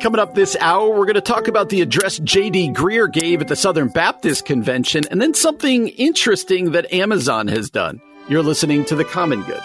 Coming up this hour, we're going to talk about the address J.D. Greear gave at the Southern Baptist Convention and then something interesting that Amazon has done. You're listening to The Common Good.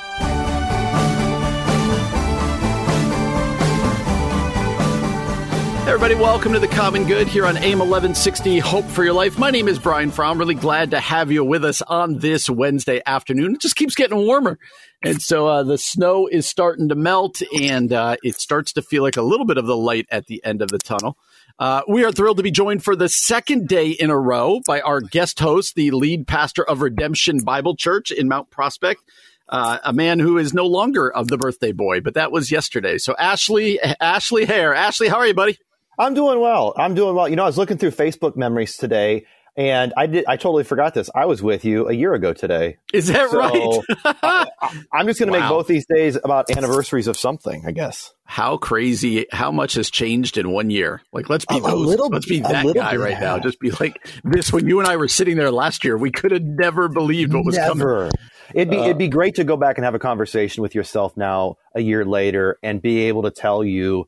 Everybody, welcome to the Common Good here on AM 1160 Hope for Your Life. My name is Brian Fromm. Really glad to have you with us on this Wednesday afternoon. It just keeps getting warmer. And so uh, the snow is starting to melt and uh, it starts to feel like a little bit of the light at the end of the tunnel. Uh, we are thrilled to be joined for the second day in a row by our guest host, the lead pastor of Redemption Bible Church in Mount Prospect. Uh, a man who is no longer of the birthday boy, but that was yesterday. So Ashley, Ashley Herr, Ashley, how are you, buddy? I'm doing well. I'm doing well. You know, I was looking through Facebook memories today and I did. I totally forgot this. I was with you a year ago today. Is that so right? I, am just going to wow. make both these days about anniversaries of something. I guess. How crazy! How much has changed in one year? Like, let's be a, those, little. Let's be that guy right now. Just be like this. When you and I were sitting there last year, we could have never believed what was never. coming. It'd be uh, it'd be great to go back and have a conversation with yourself now, a year later, and be able to tell you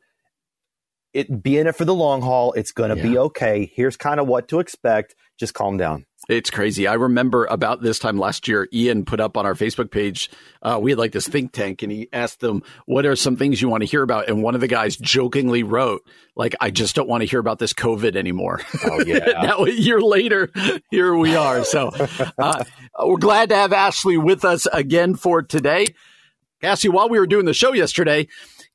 it be in it for the long haul. It's going to yeah. be okay. Here's kind of what to expect. Just calm down. It's crazy. I remember about this time last year, Ian put up on our Facebook page, uh, we had like this think tank and he asked them, what are some things you want to hear about? And one of the guys jokingly wrote, like, I just don't want to hear about this COVID anymore. Oh, yeah. now, a year later, here we are. So uh, we're glad to have Ashley with us again for today. Cassie, while we were doing the show yesterday,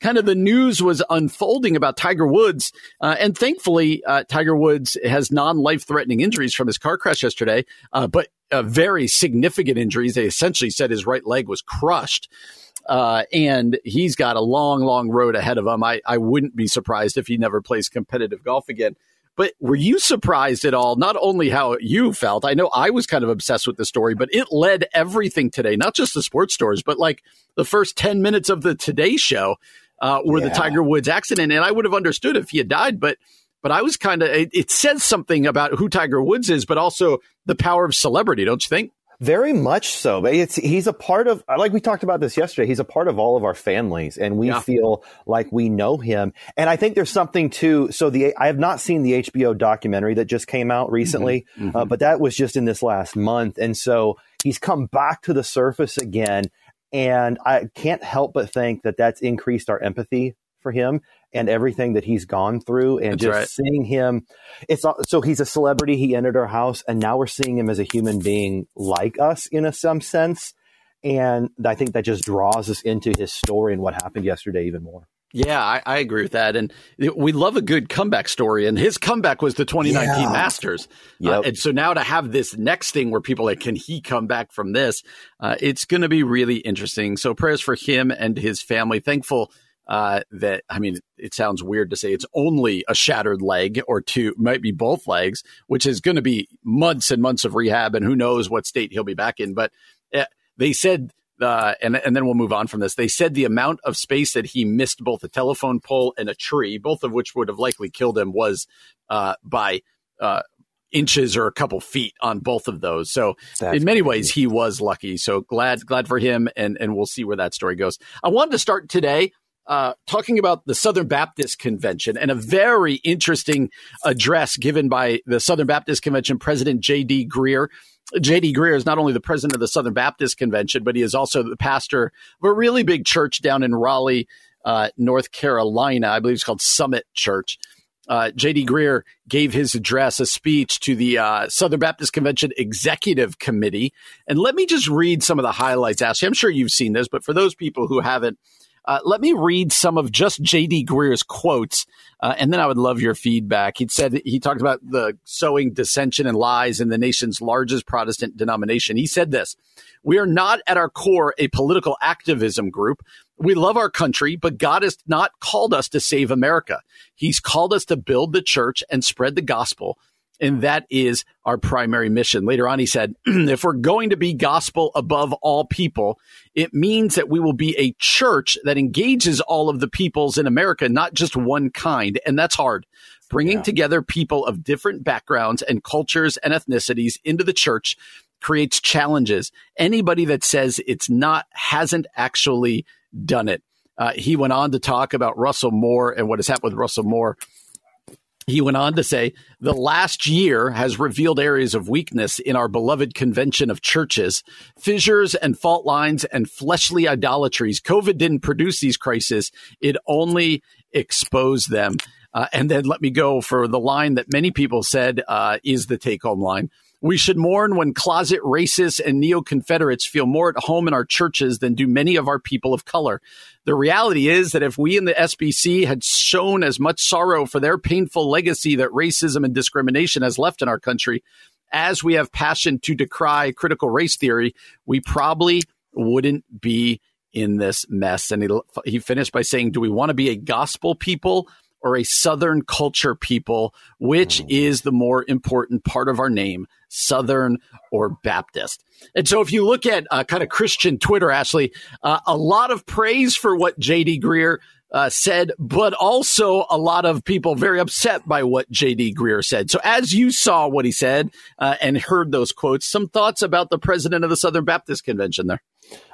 kind of the news was unfolding about Tiger Woods. Uh, and thankfully, uh, Tiger Woods has non life threatening injuries from his car crash yesterday, uh, but uh, very significant injuries. They essentially said his right leg was crushed. Uh, and he's got a long, long road ahead of him. I, I wouldn't be surprised if he never plays competitive golf again. But were you surprised at all? Not only how you felt, I know I was kind of obsessed with the story, but it led everything today, not just the sports stores, but like the first 10 minutes of the Today Show uh, were yeah. the Tiger Woods accident. And I would have understood if he had died, but but I was kind of it, it, says something about who Tiger Woods is, but also the power of celebrity, don't you think? Very much so. But it's, he's a part of, like we talked about this yesterday, he's a part of all of our families and we yeah. feel like we know him. And I think there's something to, so the, I have not seen the HBO documentary that just came out recently, mm-hmm. Mm-hmm. Uh, but that was just in this last month. And so he's come back to the surface again and I can't help but think that that's increased our empathy for him and everything that he's gone through and that's just right. seeing him it's so he's a celebrity he entered our house and now we're seeing him as a human being like us in a some sense and i think that just draws us into his story and what happened yesterday even more yeah, I, I, agree with that. And we love a good comeback story. And his comeback was the 2019 yeah. Masters. Uh, yep. Uh, and so now to have this next thing where people are like, can he come back from this? Uh, it's going to be really interesting. So prayers for him and his family. Thankful uh, that, I mean, it sounds weird to say it's only a shattered leg or two, might be both legs, which is going to be months and months of rehab. And who knows what state he'll be back in. But uh, they said uh, and and then we'll move on from this. They said the amount of space that he missed both a telephone pole and a tree, both of which would have likely killed him, was uh, by uh, inches or a couple feet on both of those. So That's in many crazy. ways, he was lucky. So glad glad for him, and and we'll see where that story goes. I wanted to start today. Uh, talking about the Southern Baptist Convention and a very interesting address given by the Southern Baptist Convention President J.D. Greear. J.D. Greear is not only the president of the Southern Baptist Convention, but he is also the pastor of a really big church down in Raleigh, uh, North Carolina. I believe it's called Summit Church. Uh, J.D. Greear gave his address, a speech to the uh, Southern Baptist Convention Executive Committee. And let me just read some of the highlights, Ashley. I'm sure you've seen this, but for those people who haven't, uh, let me read some of just J.D. Greear's quotes, uh, and then I would love your feedback. He said he talked about the sowing dissension and lies in the nation's largest Protestant denomination. He said this: "We are not at our core a political activism group. We love our country, but God has not called us to save America. He's called us to build the church and spread the gospel. And that is our primary mission. Later on, he said, if we're going to be gospel above all people, it means that we will be a church that engages all of the peoples in America, not just one kind. And that's hard. Bringing yeah. together people of different backgrounds and cultures and ethnicities into the church creates challenges. Anybody that says it's not hasn't actually done it. Uh, he went on to talk about Russell Moore and what has happened with Russell Moore. He went on to say, the last year has revealed areas of weakness in our beloved convention of churches, fissures and fault lines and fleshly idolatries. COVID didn't produce these crises. It only exposed them. Uh, and then let me go for the line that many people said uh, is the take home line. We should mourn when closet racists and neo Confederates feel more at home in our churches than do many of our people of color. The reality is that if we in the SBC had shown as much sorrow for their painful legacy that racism and discrimination has left in our country, as we have passion to decry critical race theory, we probably wouldn't be in this mess. And he, he finished by saying, Do we want to be a gospel people or a Southern culture people? Which mm. is the more important part of our name? Southern, or Baptist. And so if you look at uh, kind of Christian Twitter, Ashley, uh, a lot of praise for what J.D. Greear uh, said, but also a lot of people very upset by what J.D. Greear said. So as you saw what he said uh, and heard those quotes, some thoughts about the president of the Southern Baptist Convention there?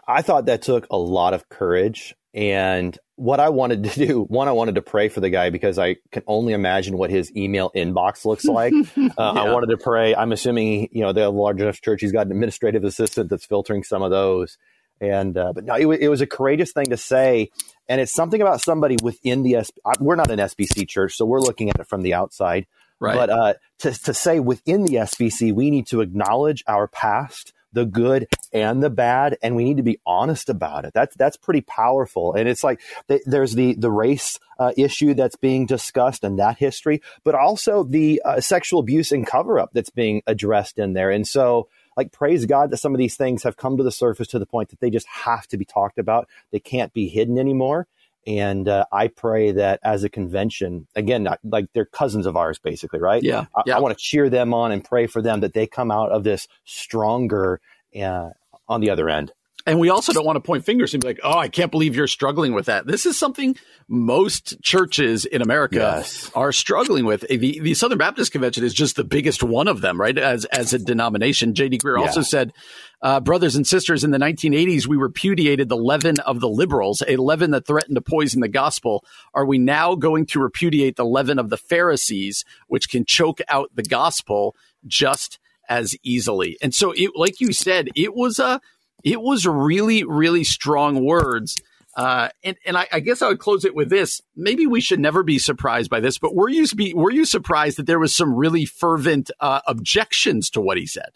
I thought that took a lot of courage. And what I wanted to do, one, I wanted to pray for the guy because I can only imagine what his email inbox looks like. uh, yeah. I wanted to pray. I'm assuming, you know, they're a large enough church. He's got an administrative assistant that's filtering some of those. And, uh, but no, it, it, was a courageous thing to say. And it's something about somebody within the, S- we're not an SBC church, so we're looking at it from the outside. Right. But uh, to, to say within the SBC, we need to acknowledge our past the good and the bad, and we need to be honest about it. That's that's pretty powerful. And it's like th- there's the the race uh, issue that's being discussed and that history, but also the uh, sexual abuse and cover up that's being addressed in there. And so like praise God that some of these things have come to the surface to the point that they just have to be talked about. They can't be hidden anymore. And uh, I pray that as a convention, again, like they're cousins of ours, basically, right? Yeah. I, yeah. I want to cheer them on and pray for them that they come out of this stronger uh, on the other end. And we also don't want to point fingers and be like, oh, I can't believe you're struggling with that. This is something most churches in America yes. are struggling with. The, the, Southern Baptist Convention is just the biggest one of them, right? As, as a denomination. J.D. Greear yeah. also said, uh, brothers and sisters, in the 1980s, we repudiated the leaven of the liberals, a leaven that threatened to poison the gospel. Are we now going to repudiate the leaven of the Pharisees, which can choke out the gospel just as easily? And so, it, like you said, it was a it was really, really strong words. Uh, and and I, I, guess I would close it with this. Maybe we should never be surprised by this, but were you be, were you surprised that there was some really fervent uh, objections to what he said?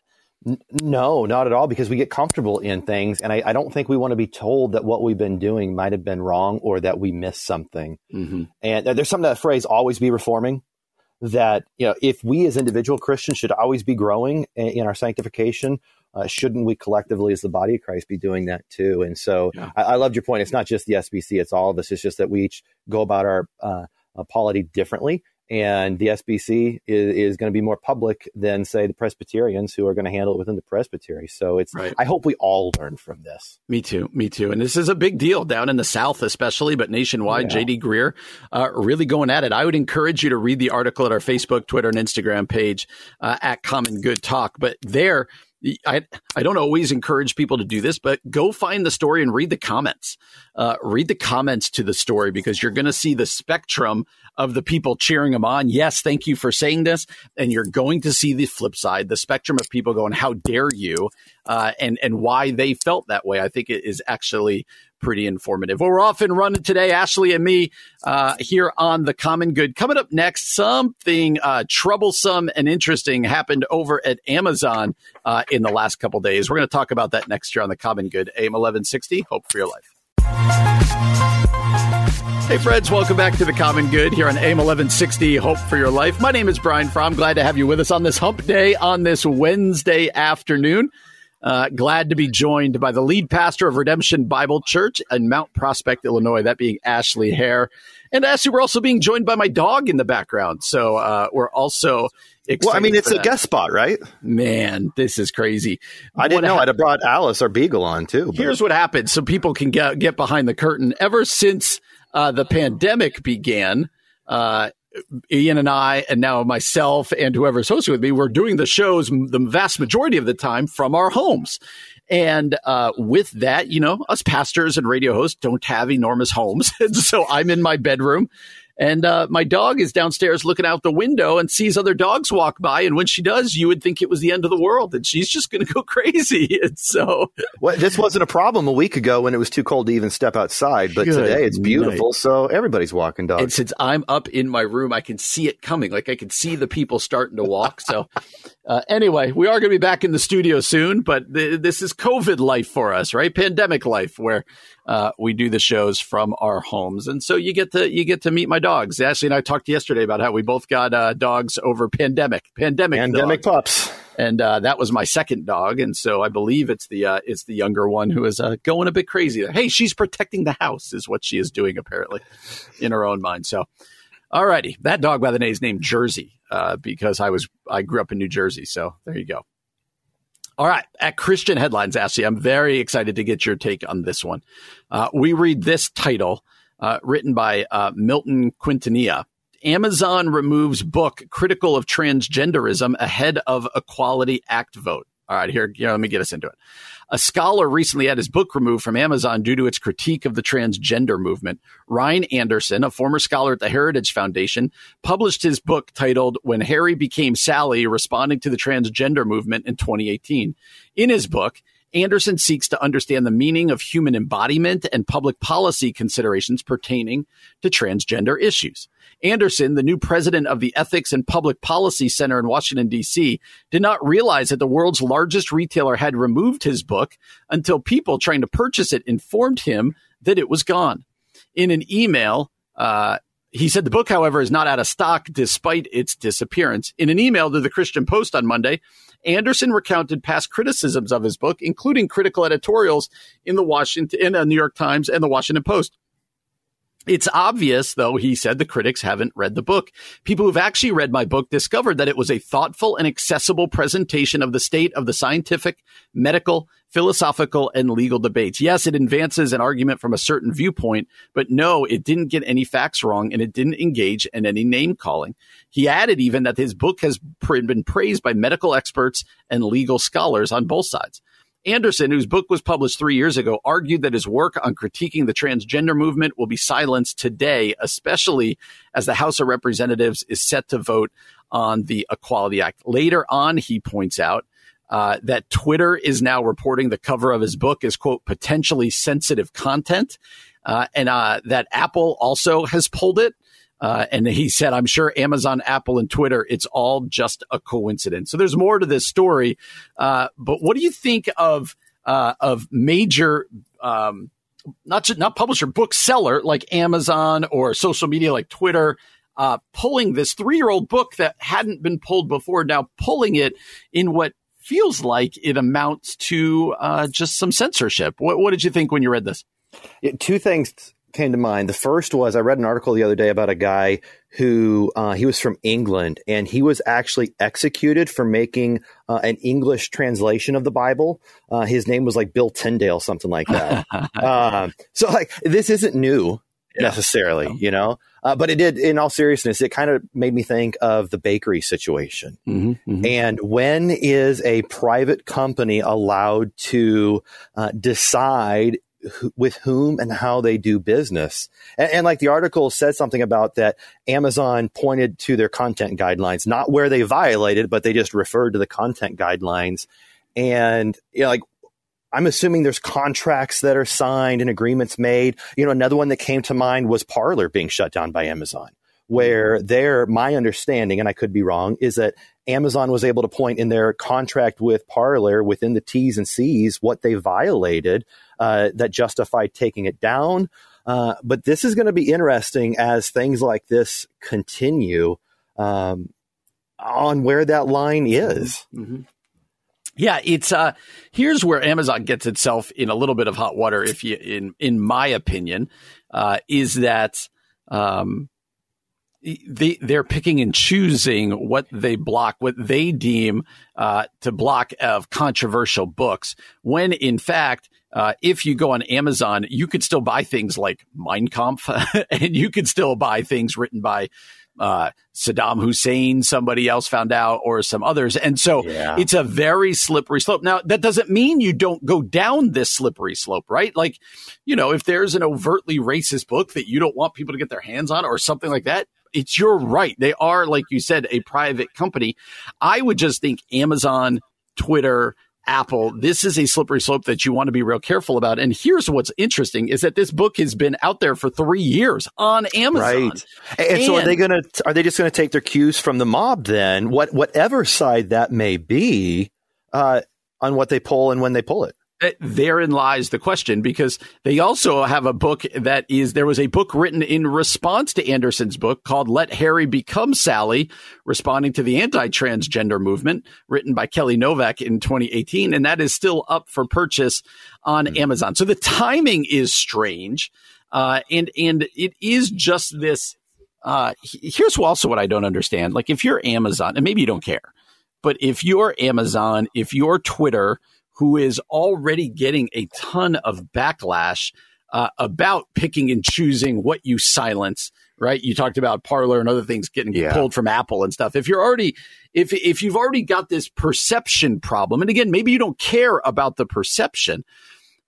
No, not at all, because we get comfortable in things, and I, I, don't think we want to be told that what we've been doing might have been wrong or that we missed something. Mm-hmm. And there's something that phrase "always be reforming." That you know, if we as individual Christians should always be growing in our sanctification, uh, shouldn't we collectively, as the body of Christ, be doing that too? And so yeah. I, I, loved your point. It's not just the SBC; it's all of us. It's just that we each go about our uh, polity differently. And the SBC is, is going to be more public than, say, the Presbyterians who are going to handle it within the presbytery. So it's. Right. I hope we all learn from this. Me too. Me too. And this is a big deal down in the South, especially, but nationwide. Yeah. JD Greear uh, really going at it. I would encourage you to read the article at our Facebook, Twitter, and Instagram page uh, at Common Good Talk. But there I, I don't always encourage people to do this, but go find the story and read the comments. Uh, read the comments to the story because you're going to see the spectrum of the people cheering them on. Yes, thank you for saying this. And you're going to see the flip side, the spectrum of people going, how dare you? Uh, and, and why they felt that way. I think it is actually pretty informative. Well, we're off and running today, Ashley and me, uh, here on The Common Good. Coming up next, something uh, troublesome and interesting happened over at Amazon uh, in the last couple days. We're going to talk about that next year on The Common Good. AM 1160, Hope for Your Life. Hey, friends, welcome back to The Common Good here on AM 1160, Hope for Your Life. My name is Brian Fromm. Glad to have you with us on this hump day on this Wednesday afternoon. Uh, glad to be joined by the lead pastor of Redemption Bible Church in Mount Prospect, Illinois, that being Ashley Herr. And Ashley, we're also being joined by my dog in the background. So uh, we're also well, I mean, it's a that. guest spot, right? Man, this is crazy. I didn't what know. Ha- I'd have brought Alice, our beagle, on too. But. Here's what happened, so people can get get behind the curtain. Ever since uh, the pandemic began, uh, Ian and I, and now myself and whoever's hosting with me, we're doing the shows the vast majority of the time from our homes. And uh, with that, you know, us pastors and radio hosts don't have enormous homes. so I'm in my bedroom and uh, my dog is downstairs looking out the window and sees other dogs walk by. And when she does, you would think it was the end of the world and she's just going to go crazy. And so. Well, this wasn't a problem a week ago when it was too cold to even step outside. But today it's beautiful. Night. So everybody's walking dogs. And since I'm up in my room, I can see it coming. Like I can see the people starting to walk. So uh, anyway, we are going to be back in the studio soon, but th- this is COVID life for us, right? Pandemic life where uh, we do the shows from our homes, and so you get to you get to meet my dogs. Ashley and I talked yesterday about how we both got uh, dogs over pandemic, pandemic, pandemic dogs. pups, and uh, that was my second dog, and so I believe it's the uh, it's the younger one who is uh, going a bit crazy. Hey, she's protecting the house, is what she is doing apparently, in her own mind. So, alrighty, that dog by the name is named Jersey uh, because I was I grew up in New Jersey, so there you go. All right, at Christian Headlines, Ashley, I'm very excited to get your take on this one. Uh, we read this title uh, written by uh, Milton Quintanilla. Amazon removes book critical of transgenderism ahead of Equality Act vote. All right, here, here, let me get us into it. A scholar recently had his book removed from Amazon due to its critique of the transgender movement. Ryan Anderson, a former scholar at the Heritage Foundation, published his book titled When Harry Became Sally Responding to the Transgender Movement in 2018. In his book, Anderson seeks to understand the meaning of human embodiment and public policy considerations pertaining to transgender issues. Anderson, the new president of the Ethics and Public Policy Center in Washington, D.C., did not realize that the world's largest retailer had removed his book until people trying to purchase it informed him that it was gone. In an email, uh, he said the book, however, is not out of stock despite its disappearance. In an email to the Christian Post on Monday, Anderson recounted past criticisms of his book, including critical editorials in the Washington, in the New York Times and the Washington Post. It's obvious, though, he said the critics haven't read the book. People who've actually read my book discovered that it was a thoughtful and accessible presentation of the state of the scientific, medical, philosophical, and legal debates. Yes, it advances an argument from a certain viewpoint, but no, it didn't get any facts wrong and it didn't engage in any name calling. He added even that his book has been praised by medical experts and legal scholars on both sides. Anderson, whose book was published three years ago, argued that his work on critiquing the transgender movement will be silenced today, especially as the House of Representatives is set to vote on the Equality Act. Later on, he points out uh, that Twitter is now reporting the cover of his book is, quote, potentially sensitive content, uh, and uh, that Apple also has pulled it. Uh, and he said, I'm sure Amazon, Apple, and Twitter, it's all just a coincidence. So there's more to this story. Uh, but what do you think of uh, of major um, not not publisher bookseller like Amazon or social media like Twitter uh, pulling this three year old book that hadn't been pulled before now pulling it in what feels like it amounts to uh, just some censorship. What, what did you think when you read this? two things came to mind. The first was I read an article the other day about a guy who uh, he was from England and he was actually executed for making uh, an English translation of the Bible. Uh, his name was like Bill Tyndale, something like that. Um, so like this isn't new yeah. necessarily, you know. Uh, but it did, in all seriousness, it kind of made me think of the bakery situation. Mm-hmm, mm-hmm. And when is a private company allowed to uh, decide with whom and how they do business. And, and, like the article said something about that Amazon pointed to their content guidelines, not where they violated, but they just referred to the content guidelines. And you know, like I'm assuming there's contracts that are signed and agreements made. You know, another one that came to mind was Parler being shut down by Amazon, where mm-hmm. there, my understanding, and I could be wrong, is that Amazon was able to point in their contract with Parler within the T's and C's what they violated uh, that justify taking it down. Uh, but this is going to be interesting as things like this continue um, on where that line is. Mm-hmm. Yeah, it's uh here's where Amazon gets itself in a little bit of hot water if you in in my opinion uh is that um they they're picking and choosing what they block, what they deem uh, to block of controversial books. When in fact, uh, if you go on Amazon, you could still buy things like Mein Kampf, and you could still buy things written by uh, Saddam Hussein, somebody else found out, or some others. And so yeah. it's a very slippery slope. Now, that doesn't mean you don't go down this slippery slope, right? Like, you know, if there's an overtly racist book that you don't want people to get their hands on or something like that, it's your right. They are, like you said, a private company. I would just think Amazon, Twitter, Apple, this is a slippery slope that you want to be real careful about. And here's what's interesting is that this book has been out there for three years on Amazon. Right. And, and so are they going to, are they just going to take their cues from the mob then? What, whatever side that may be, uh, on what they pull and when they pull it? Therein lies the question because they also have a book that is there was a book written in response to Anderson's book called Let Harry Become Sally, responding to the anti-transgender movement, written by Kelly Novak in 2018, and that is still up for purchase on mm-hmm. Amazon. So the timing is strange, uh, and and it is just this. Uh, here's also what I don't understand: like if you're Amazon, and maybe you don't care, but if you're Amazon, if you're Twitter who is already getting a ton of backlash uh, about picking and choosing what you silence. Right? You talked about Parler and other things getting yeah. pulled from Apple and stuff. If you're already, if if you've already got this perception problem, and again, maybe you don't care about the perception,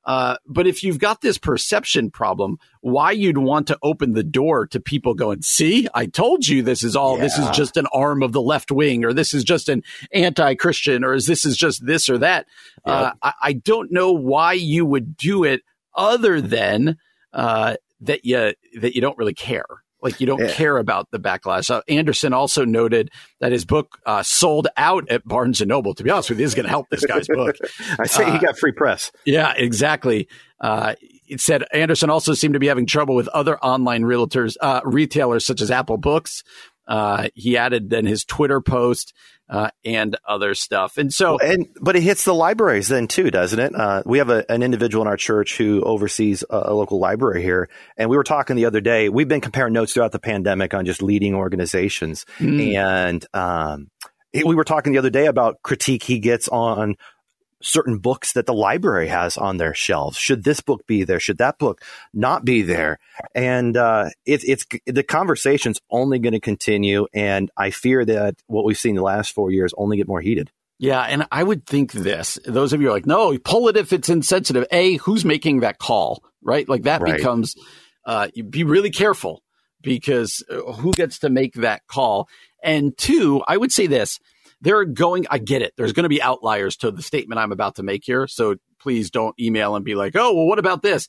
uh, but if you've got this perception problem, why you'd want to open the door to people going, see, I told you this is all, yeah. this is just an arm of the left wing, or this is just an anti Christian, or is this is just this or that. Uh, I, I, don't know why you would do it other than uh, that you that you don't really care. Like you don't yeah. care about the backlash. Uh, Anderson also noted that his book uh, sold out at Barnes and Noble. To be honest with you, is going to help this guy's book. I say uh, he got free press. Yeah, exactly. Uh, it said Anderson also seemed to be having trouble with other online realtors, uh, retailers such as Apple Books. Uh, he added then his Twitter post uh, and other stuff. And so, well, and but it hits the libraries then too, doesn't it? Uh, we have a, an individual in our church who oversees a, a, local library here, and we were talking the other day. We've been comparing notes throughout the pandemic on just leading organizations, mm. and um, we were talking the other day about critique he gets on certain books that the library has on their shelves. Should this book be there? Should that book not be there? And uh, it, it's the conversation's only going to continue, and I fear that what we've seen the last four years only get more heated. Yeah, and I would think this. Those of you are like, no, pull it if it's insensitive. A, who's making that call, right? Like that right. becomes. Uh, be really careful because uh, who gets to make that call? And two, I would say this they're going, I get it. There's going to be outliers to the statement I'm about to make here. So please don't email and be like, oh, well, what about this?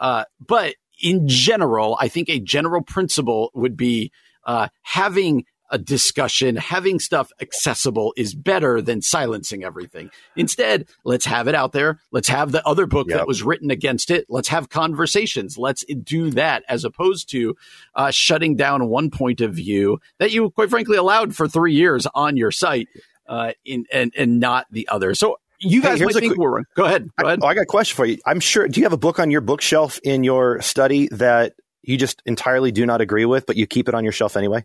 Uh, but in general, I think a general principle would be uh, having a discussion, having stuff accessible is better than silencing everything. Instead, let's have it out there. Let's have the other book yep. that was written against it. Let's have conversations. Let's do that as opposed to uh, shutting down one point of view that you, quite frankly, allowed for three years on your site uh, in, and, and not the other. So you guys hey, might think qu- we're go ahead. Go ahead. I, oh, I got a question for you. I'm sure. Do you have a book on your bookshelf in your study that you just entirely do not agree with, but you keep it on your shelf anyway?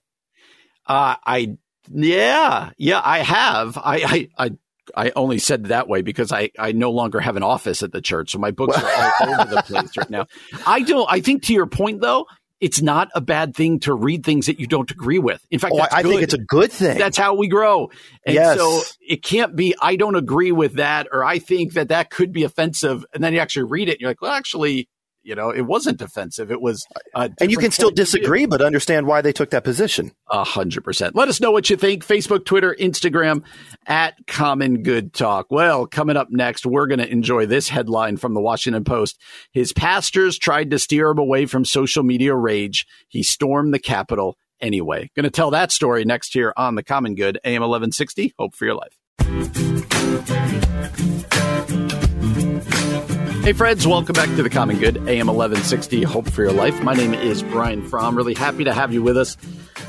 Uh, I yeah yeah I have I I. I I only said that way because I, I no longer have an office at the church, so my books are all over the place right now. I don't. I think to your point though, it's not a bad thing to read things that you don't agree with. In fact, oh, I good. think it's a good thing. That's how we grow. And yes. so it can't be, I don't agree with that, or I think that that could be offensive. And then you actually read it and you're like, well, actually, you know, it wasn't defensive. It was, and you can still disagree, but understand why they took that position. A hundred percent. Let us know what you think. Facebook, Twitter, Instagram at Common Good Talk. Well, coming up next, we're going to enjoy this headline from the Washington Post. His pastors tried to steer him away from social media rage. He stormed the Capitol anyway. Going to tell that story next here on the Common Good, AM 1160. Hope for your life. Hey, friends, welcome back to the Common Good, AM 1160, Hope for Your Life. My name is Brian Fromm. Really happy to have you with us.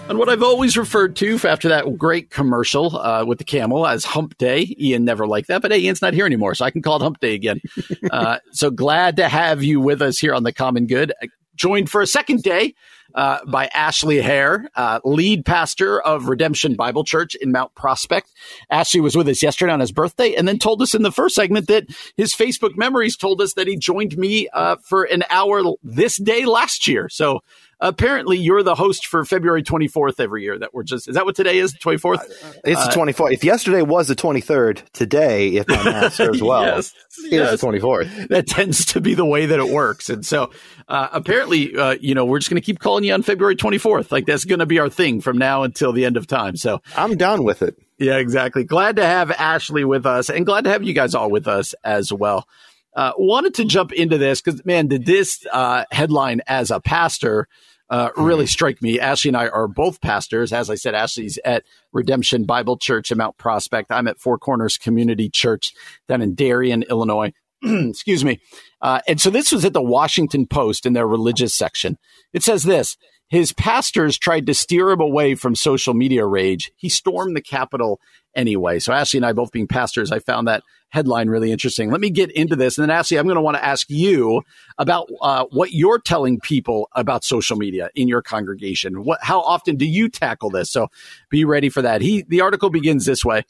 And what I've always referred to after that great commercial uh, with the camel as Hump Day. Ian never liked that, but hey, Ian's not here anymore, so I can call it Hump Day again. uh, so glad to have you with us here on the Common Good. Joined for a second day uh, by Ashley Herr, uh, lead pastor of Redemption Bible Church in Mount Prospect. Ashley was with us yesterday on his birthday and then told us in the first segment that his Facebook memories told us that he joined me uh, for an hour this day last year. So apparently you're the host for February 24th every year that we're just, is that what today is? 24th? It's the 24th. If yesterday was the 23rd, today, if my math serves well, yes, yes. is the 24th. That tends to be the way that it works. And so uh, apparently, uh, you know, we're just going to keep calling you on February 24th. Like that's going to be our thing from now until the end of time. So I'm down with it. Yeah, exactly. Glad to have Ashley with us and glad to have you guys all with us as well. Uh, wanted to jump into this because, man, did this uh, headline as a pastor uh, really mm-hmm. strike me. Ashley and I are both pastors. As I said, Ashley's at Redemption Bible Church in Mount Prospect. I'm at Four Corners Community Church down in Darien, Illinois. Excuse me. Uh, and so this was at the Washington Post in their religious section. It says this his pastors tried to steer him away from social media rage. He stormed the Capitol anyway. So Ashley and I both being pastors, I found that headline really interesting. Let me get into this. And then Ashley, I'm going to want to ask you about uh, what you're telling people about social media in your congregation. What, how often do you tackle this? So be ready for that. He, the article begins this way.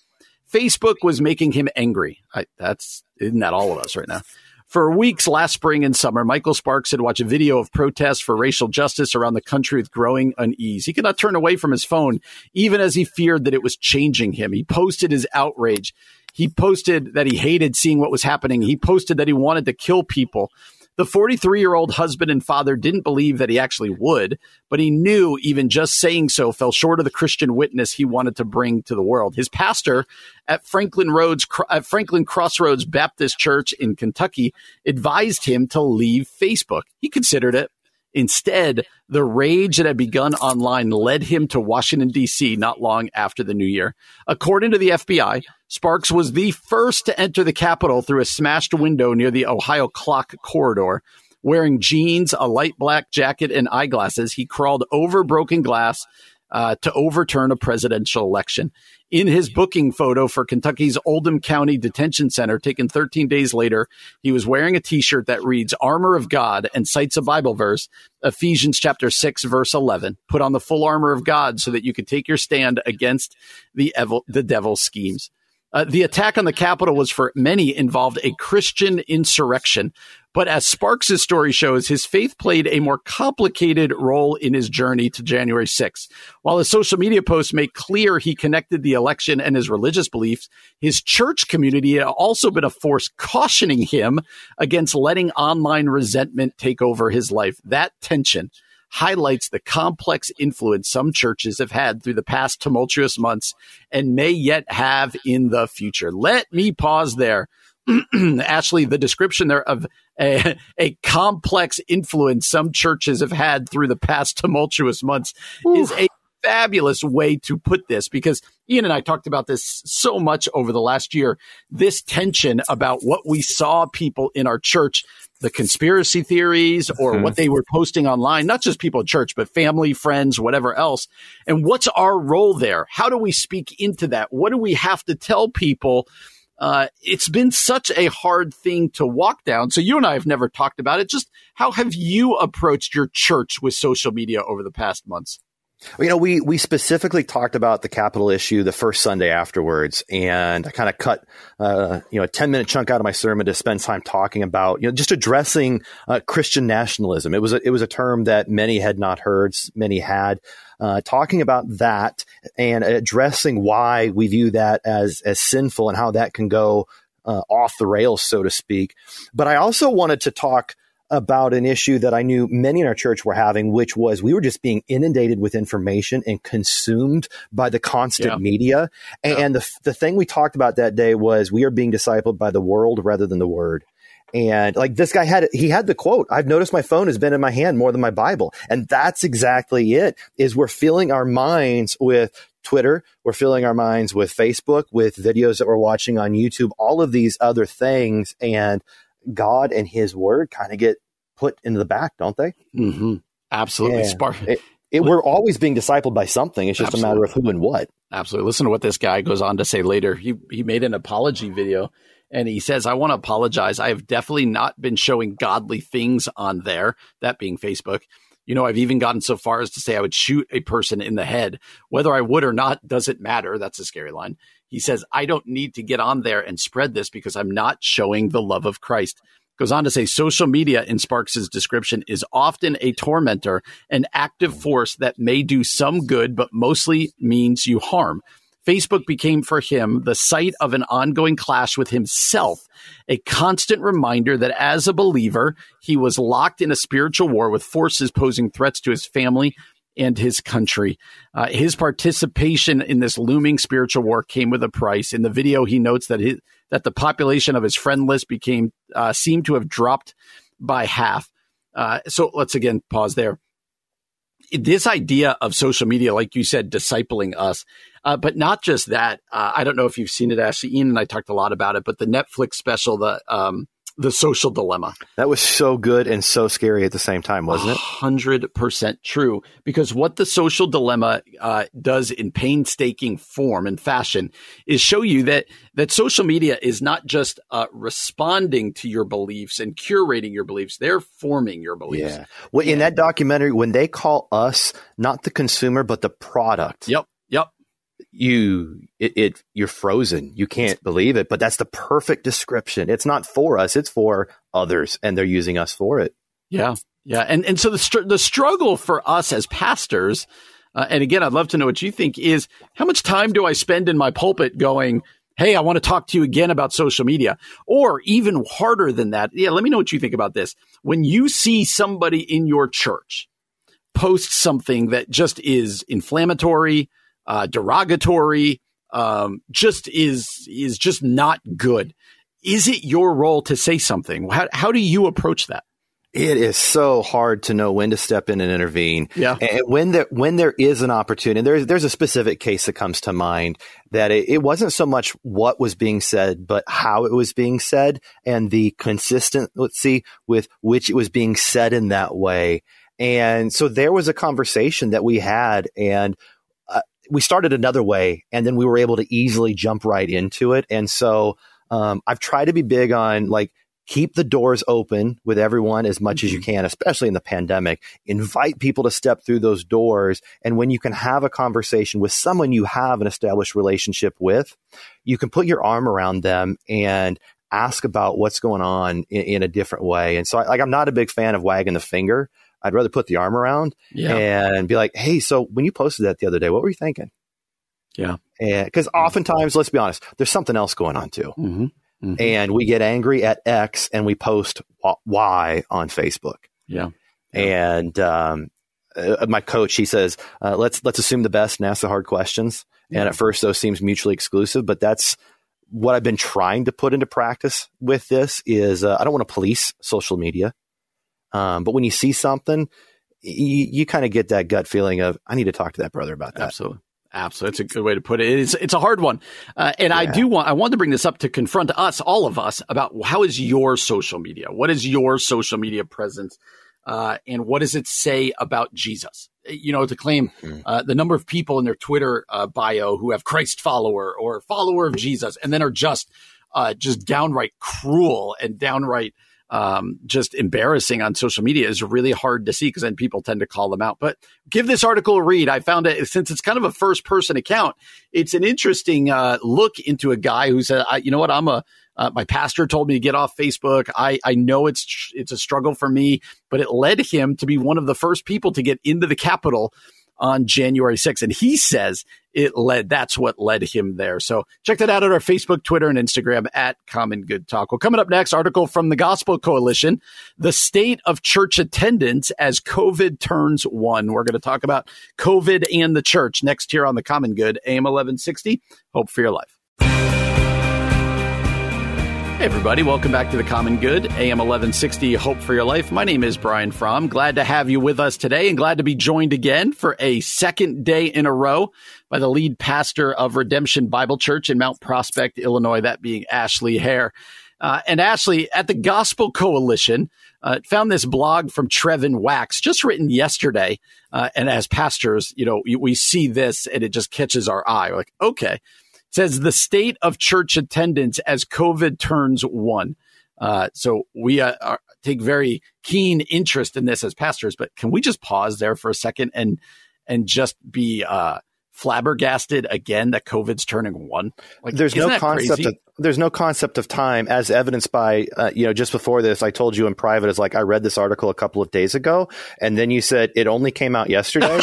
Facebook was making him angry. I, that's, isn't that all of us right now? For weeks last spring and summer, Michael Sparks had watched a video of protests for racial justice around the country with growing unease. He could not turn away from his phone, even as he feared that it was changing him. He posted his outrage. He posted that he hated seeing what was happening. He posted that he wanted to kill people. The 43 year old husband and father didn't believe that he actually would, but he knew even just saying so fell short of the Christian witness he wanted to bring to the world. His pastor at Franklin Roads, at Franklin Crossroads Baptist Church in Kentucky advised him to leave Facebook. He considered it. Instead, the rage that had begun online led him to Washington, D.C. not long after the new year. According to the FBI, Sparks was the first to enter the Capitol through a smashed window near the Ohio Clock corridor. Wearing jeans, a light black jacket, and eyeglasses, he crawled over broken glass uh, to overturn a presidential election. In his booking photo for Kentucky's Oldham County Detention Center, taken 13 days later, he was wearing a t shirt that reads Armor of God and cites a Bible verse, Ephesians chapter 6, verse 11. Put on the full armor of God so that you can take your stand against the, evil, the devil's schemes. Uh, the attack on the Capitol was for many involved a Christian insurrection. But as Sparks' story shows, his faith played a more complicated role in his journey to January 6th. While his social media posts make clear he connected the election and his religious beliefs, his church community had also been a force cautioning him against letting online resentment take over his life. That tension highlights the complex influence some churches have had through the past tumultuous months and may yet have in the future. Let me pause there. Ashley, the description there of a, a, complex influence some churches have had through the past tumultuous months is a fabulous way to put this because Ian and I talked about this so much over the last year. This tension about what we saw people in our church, the conspiracy theories or mm-hmm. what they were posting online, not just people at church, but family, friends, whatever else. And what's our role there? How do we speak into that? What do we have to tell people? Uh, it's been such a hard thing to walk down. So you and I have never talked about it. Just how have you approached your church with social media over the past months? You know, we we specifically talked about the Capitol issue the first Sunday afterwards, and I kind of cut uh, you know a ten minute chunk out of my sermon to spend time talking about you know just addressing uh, Christian nationalism. It was a, it was a term that many had not heard, many had. Uh, talking about that and addressing why we view that as as sinful and how that can go uh, off the rails, so to speak. But I also wanted to talk about an issue that I knew many in our church were having, which was we were just being inundated with information and consumed by the constant yeah. media. And, yeah. the, the thing we talked about that day was we are being discipled by the world rather than the word. And like this guy had, he had the quote, I've noticed my phone has been in my hand more than my Bible. And that's exactly it is we're filling our minds with Twitter. We're filling our minds with Facebook, with videos that we're watching on YouTube, all of these other things. And God and His Word kind of get put into the back, don't they? Mm-hmm. Absolutely. Yeah. Spark. It, it, we're always being discipled by something. It's just Absolutely. a matter of who and what. Absolutely. Listen to what this guy goes on to say later. He he made an apology video and he says, I want to apologize. I have definitely not been showing godly things on there, that being Facebook. You know, I've even gotten so far as to say I would shoot a person in the head. Whether I would or not doesn't matter. That's a scary line. He says, I don't need to get on there and spread this because I'm not showing the love of Christ. Goes on to say social media in Sparks's description is often a tormentor, an active force that may do some good, but mostly means you harm. Facebook became for him the site of an ongoing clash with himself, a constant reminder that as a believer, he was locked in a spiritual war with forces posing threats to his family and his country. Uh, his participation in this looming spiritual war came with a price. In the video, he notes that his, that the population of his friend list became uh, seemed to have dropped by half. Uh, so let's again pause there. This idea of social media, like you said, discipling us, uh, but not just that. Uh, I don't know if you've seen it, Ashley. Ian and I talked a lot about it, but the Netflix special, the um, the social dilemma. That was so good and so scary at the same time, wasn't it? Hundred percent true. Because what the social dilemma uh, does in painstaking form and fashion is show you that that social media is not just uh, responding to your beliefs and curating your beliefs; they're forming your beliefs. Yeah. Well, in that documentary, when they call us not the consumer but the product. Yep you it, it, you're frozen. You can't believe it but that's the perfect description. It's not for us it's for others and they're using us for it. Yeah. Yeah. And and so the str- the struggle for us as pastors uh, and again i'd love to know what you think is how much time do i spend in my pulpit going hey i want to talk to you again about social media or even harder than that yeah let me know what you think about this. When you see somebody in your church post something that just is inflammatory uh, derogatory, um, just is is just not good. Is it your role to say something? How how do you approach that? It is so hard to know when to step in and intervene. Yeah. And when there when there is an opportunity, there's there's a specific case that comes to mind that it, it wasn't so much what was being said, but how it was being said and the consistency with which it was being said in that way. And so there was a conversation that we had, and we started another way and then we were able to easily jump right into it. And so um, I've tried to be big on like keep the doors open with everyone as much mm-hmm. as you mm-hmm. can, especially in the pandemic. Invite people to step through those doors. And when you can have a conversation with someone you have an established relationship with, you can put your arm around them and ask about what's going on in, in a different way. And so I, like, I'm not a big fan of wagging the finger. I'd rather put the arm around yeah. and be like, hey, so when you posted that the other day, what were you thinking? Yeah. Because oftentimes, let's be honest, there's something else going on too. Mm-hmm. Mm-hmm. And we get angry at X and we post Y on Facebook. Yeah. And um, uh, my coach, he says, uh, let's let's assume the best and ask the hard questions. Yeah. And at first, those seems mutually exclusive, but that's what I've been trying to put into practice with this. Is uh, I don't want to police social media. Um, but when you see something, you, you kind of get that gut feeling of, I need to talk to that brother about that. Absolutely. Absolutely. It's a good way to put it. It's, it's a hard one. Uh, and yeah. I do want, I want to bring this up to confront us, all of us, about how is your social media? What is your social media presence? Uh, and what does it say about Jesus? You know, to claim mm-hmm. uh, the number of people in their Twitter uh, bio who have Christ follower or follower of Jesus, and then are just uh, just downright cruel and downright um, just embarrassing on social media is really hard to see because then people tend to call them out. But give this article a read. I found it since it's kind of a first person account. It's an interesting uh, look into a guy who said, "You know what? I'm a uh, my pastor told me to get off Facebook. I, I know it's it's a struggle for me, but it led him to be one of the first people to get into the Capitol on January 6th. And he says it led, that's what led him there. So check that out at our Facebook, Twitter, and Instagram at Common Good Talk. Well, coming up next, article from the Gospel Coalition, the state of church attendance as COVID turns one. We're going to talk about COVID and the church next here on the Common Good, AM 1160. Hope for your life. Hey, everybody, welcome back to the Common Good, AM 1160, Hope for Your Life. My name is Brian Fromm. Glad to have you with us today and glad to be joined again for a second day in a row by the lead pastor of Redemption Bible Church in Mount Prospect, Illinois, that being Ashley Herr. Uh, and Ashley, at the Gospel Coalition, Uh, found this blog from Trevin Wax, just written yesterday. Uh, and as pastors, you know, we see this and it just catches our eye. We're like, okay. It says the state of church attendance as COVID turns one. Uh, so we uh, are, take very keen interest in this as pastors, but can we just pause there for a second and and just be uh, flabbergasted again that COVID's turning one? Like, there's no concept of there's no concept of time as evidenced by uh, you know just before this I told you in private is like I read this article a couple of days ago and then you said it only came out yesterday.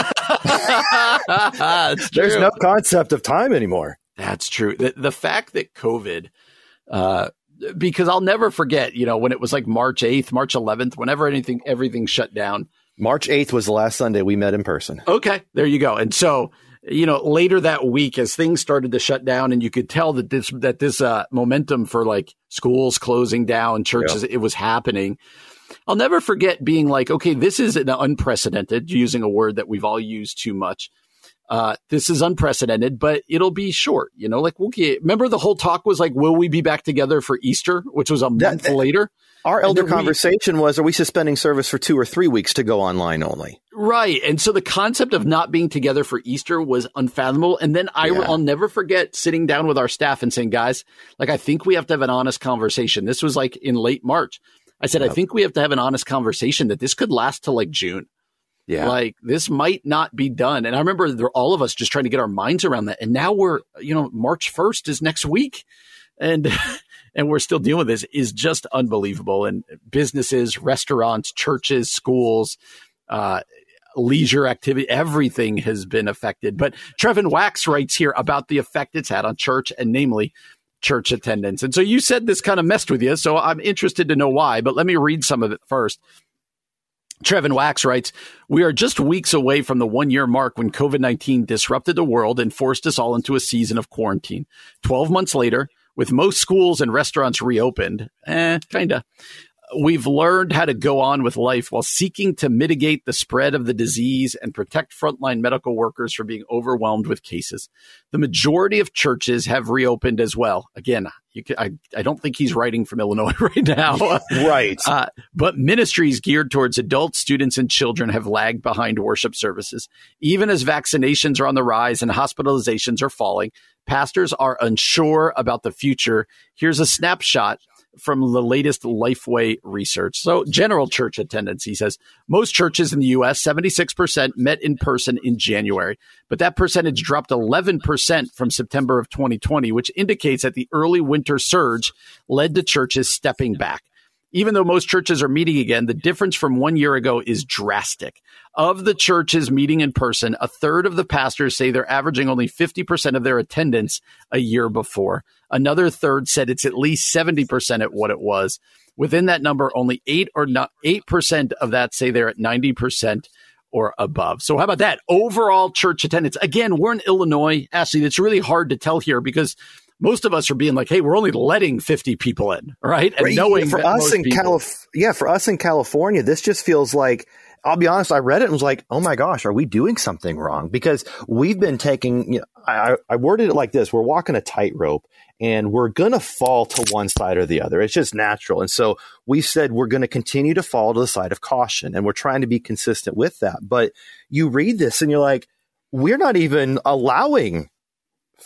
there's no concept of time anymore. That's true. The, the fact that COVID uh, because I'll never forget, you know, when it was like March 8th, March 11th, whenever anything, everything shut down. March 8th was the last Sunday we met in person. Okay. There you go. And so, you know, later that week, as things started to shut down and you could tell that this, that this, uh, momentum for like schools closing down, churches, it was happening. I'll never forget being like, okay, this is an unprecedented, using a word that we've all used too much uh, this is unprecedented, but it'll be short. You know, like we'll get, remember the whole talk was like, will we be back together for Easter, which was a month that, later? Our elder conversation we, was, are we suspending service for two or three weeks to go online only? Right. And so the concept of not being together for Easter was unfathomable. And then I, yeah. I'll never forget sitting down with our staff and saying, guys, like, I think we have to have an honest conversation. This was like in late March. I said, yep. I think we have to have an honest conversation that this could last till like June. Yeah. Like this might not be done. And I remember all of us just trying to get our minds around that. And now we're, you know, March 1st is next week. And, and we're still dealing with this is just unbelievable. And businesses, restaurants, churches, schools, uh, leisure activity, everything has been affected. But Trevin Wax writes here about the effect it's had on church and namely church attendance. And so you said this kind of messed with you. So I'm interested to know why, but let me read some of it first. Trevin Wax writes, We are just weeks away from the one year mark when COVID 19 disrupted the world and forced us all into a season of quarantine. 12 months later, with most schools and restaurants reopened, eh, kinda, we've learned how to go on with life while seeking to mitigate the spread of the disease and protect frontline medical workers from being overwhelmed with cases. The majority of churches have reopened as well. Again, can, I, I don't think he's writing from Illinois right now. right. Uh, but ministries geared towards adults, students, and children have lagged behind worship services. Even as vaccinations are on the rise and hospitalizations are falling, pastors are unsure about the future. Here's a snapshot from the latest Lifeway research. So, general church attendance, he says, most churches in the U.S., 76% met in person in January, but that percentage dropped 11% from September of 2020, which indicates that the early winter surge led to churches stepping back. Even though most churches are meeting again, the difference from one year ago is drastic. Of the churches meeting in person, a third of the pastors say they're averaging only 50% of their attendance a year before. Another third said it's at least 70% at what it was. Within that number, only 8 or not 8% of that say they're at 90% or above. So how about that? Overall church attendance. Again, we're in Illinois, Ashley. It's really hard to tell here because most of us are being like, "Hey, we're only letting 50 people in, right?" And right. knowing for us in Calif- yeah, for us in California, this just feels like I'll be honest, I read it and was like, "Oh my gosh, are we doing something wrong?" Because we've been taking you know, I, I worded it like this, we're walking a tightrope and we're going to fall to one side or the other. It's just natural. And so we said we're going to continue to fall to the side of caution and we're trying to be consistent with that. But you read this and you're like, we're not even allowing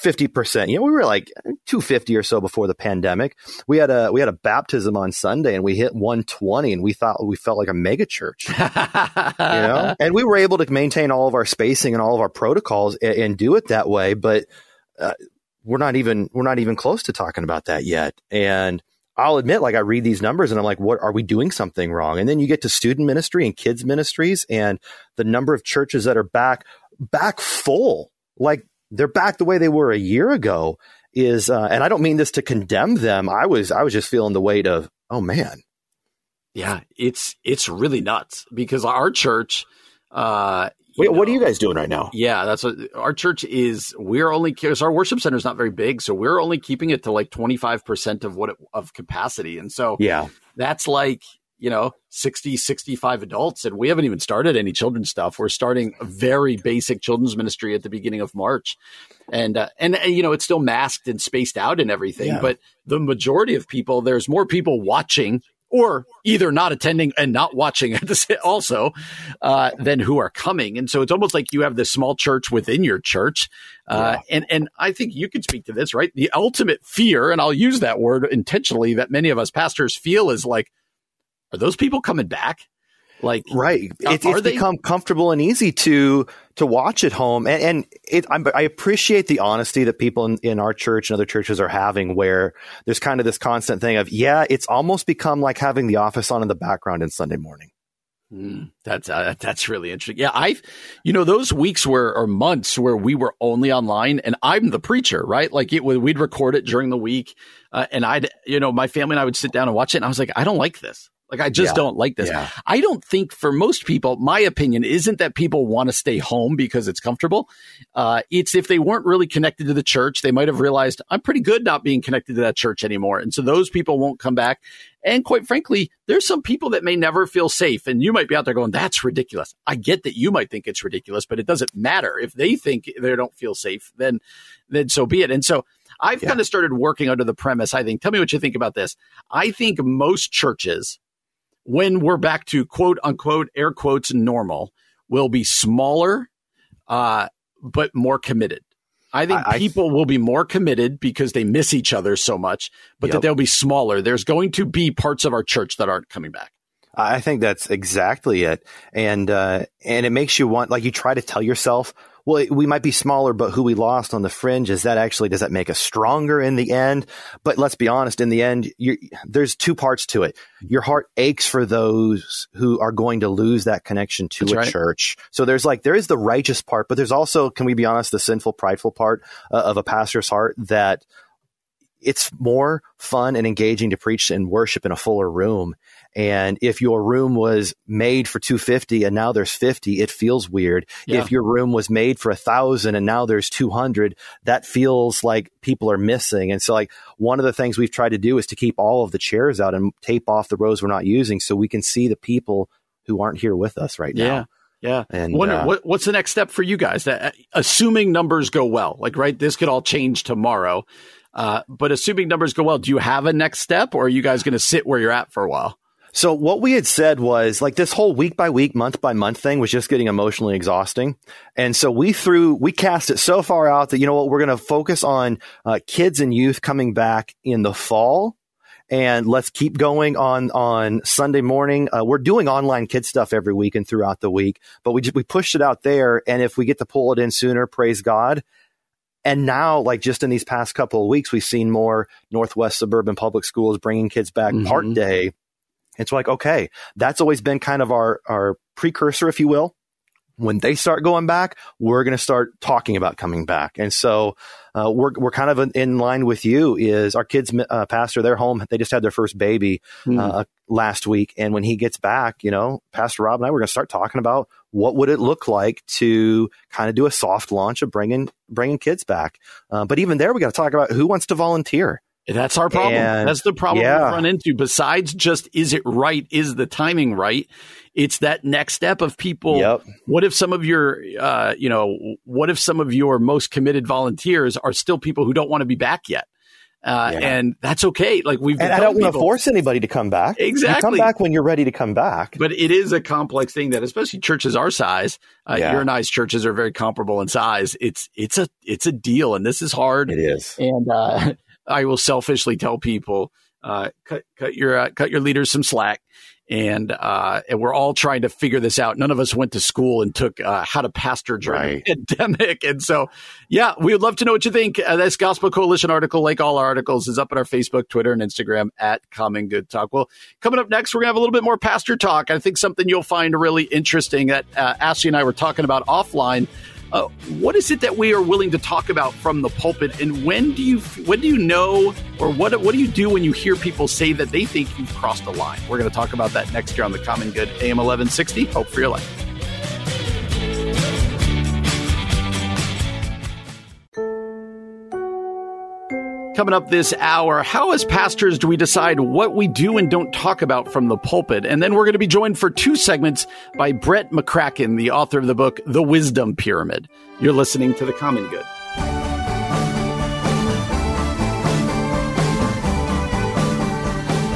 50%. You know, we were like 250 or so before the pandemic. We had a we had a baptism on Sunday and we hit 120 and we thought we felt like a mega church. you know? And we were able to maintain all of our spacing and all of our protocols and, and do it that way, but uh, we're not even we're not even close to talking about that yet. And I'll admit, like I read these numbers and I'm like, what are we doing something wrong? And then you get to student ministry and kids ministries and the number of churches that are back back full. Like they're back the way they were a year ago is uh, and I don't mean this to condemn them. I was I was just feeling the weight of, oh man. Yeah, it's it's really nuts because our church uh Wait, know, what are you guys doing right now? Yeah, that's what our church is. We're only because our worship center is not very big, so we're only keeping it to like twenty five percent of what it, of capacity, and so yeah, that's like you know 60 65 adults and we haven't even started any children's stuff we're starting a very basic children's ministry at the beginning of march and uh, and, and you know it's still masked and spaced out and everything yeah. but the majority of people there's more people watching or either not attending and not watching also, uh, than who are coming. And so it's almost like you have this small church within your church. Uh, yeah. and, and I think you could speak to this, right? The ultimate fear, and I'll use that word intentionally that many of us pastors feel is like, are those people coming back? Like, right. It, it's they? become comfortable and easy to, to watch at home. And, and it, i appreciate the honesty that people in, in our church and other churches are having where there's kind of this constant thing of, yeah, it's almost become like having the office on in the background in Sunday morning. Mm, that's uh, that's really interesting. Yeah, I've you know those weeks where or months where we were only online, and I'm the preacher, right? Like it, we'd record it during the week, uh, and I'd you know my family and I would sit down and watch it, and I was like, I don't like this. Like, I just yeah. don't like this. Yeah. I don't think for most people, my opinion isn't that people want to stay home because it's comfortable. Uh, it's if they weren't really connected to the church, they might have realized I'm pretty good not being connected to that church anymore. And so those people won't come back. And quite frankly, there's some people that may never feel safe. And you might be out there going, that's ridiculous. I get that you might think it's ridiculous, but it doesn't matter. If they think they don't feel safe, then, then so be it. And so I've yeah. kind of started working under the premise. I think, tell me what you think about this. I think most churches, when we're back to quote unquote air quotes normal will be smaller uh, but more committed. I think I, people I, will be more committed because they miss each other so much but yep. that they'll be smaller. There's going to be parts of our church that aren't coming back. I think that's exactly it, and uh, and it makes you want like you try to tell yourself, well, we might be smaller, but who we lost on the fringe is that actually does that make us stronger in the end? But let's be honest, in the end, there's two parts to it. Your heart aches for those who are going to lose that connection to That's a right. church. So there's like there is the righteous part, but there's also, can we be honest, the sinful, prideful part uh, of a pastor's heart that it's more fun and engaging to preach and worship in a fuller room. And if your room was made for 250 and now there's 50, it feels weird. Yeah. If your room was made for a thousand and now there's 200, that feels like people are missing. And so like one of the things we've tried to do is to keep all of the chairs out and tape off the rows we're not using so we can see the people who aren't here with us right now. Yeah. Yeah. And what, uh, what, what's the next step for you guys? That, assuming numbers go well, like, right, this could all change tomorrow. Uh, but assuming numbers go well, do you have a next step or are you guys going to sit where you're at for a while? So what we had said was like this whole week by week, month by month thing was just getting emotionally exhausting. And so we threw, we cast it so far out that, you know what, we're going to focus on uh, kids and youth coming back in the fall. And let's keep going on, on Sunday morning. Uh, we're doing online kid stuff every week and throughout the week, but we just, we pushed it out there. And if we get to pull it in sooner, praise God. And now, like just in these past couple of weeks, we've seen more Northwest suburban public schools bringing kids back mm-hmm. part day it's like, okay, that's always been kind of our, our precursor, if you will. When they start going back, we're going to start talking about coming back. And so, uh, we're, we're kind of in line with you is our kids, uh, pastor, they're home. They just had their first baby, mm. uh, last week. And when he gets back, you know, Pastor Rob and I, we're going to start talking about what would it look like to kind of do a soft launch of bringing, bringing kids back. Uh, but even there, we got to talk about who wants to volunteer. That's our problem. And, That's the problem yeah. we run into. Besides just is it right? Is the timing right? It's that next step of people. Yep. What if some of your, uh, you know, what if some of your most committed volunteers are still people who don't want to be back yet? Uh, yeah. and that's okay. Like we've, and I don't want to force anybody to come back. Exactly, you come back when you're ready to come back. But it is a complex thing that, especially churches our size, uh, yeah. your and I's churches are very comparable in size. It's it's a it's a deal, and this is hard. It is, and uh, I will selfishly tell people, uh, cut, cut your, uh, cut your leaders some slack. And, uh, and we're all trying to figure this out. None of us went to school and took, uh, how to pastor during right. pandemic. And so, yeah, we would love to know what you think. Uh, this Gospel Coalition article, like all our articles, is up on our Facebook, Twitter, and Instagram at Common Good Talk. Well, coming up next, we're going to have a little bit more pastor talk. I think something you'll find really interesting that, uh, Ashley and I were talking about offline uh, what is it that we are willing to talk about from the pulpit, and when do you when do you know, or what what do you do when you hear people say that they think you've crossed a line? We're going to talk about that next year on the Common Good AM eleven sixty. Hope for your life. Coming up this hour, how as pastors do we decide what we do and don't talk about from the pulpit? And then we're going to be joined for two segments by Brett McCracken, the author of the book, The Wisdom Pyramid. You're listening to The Common Good.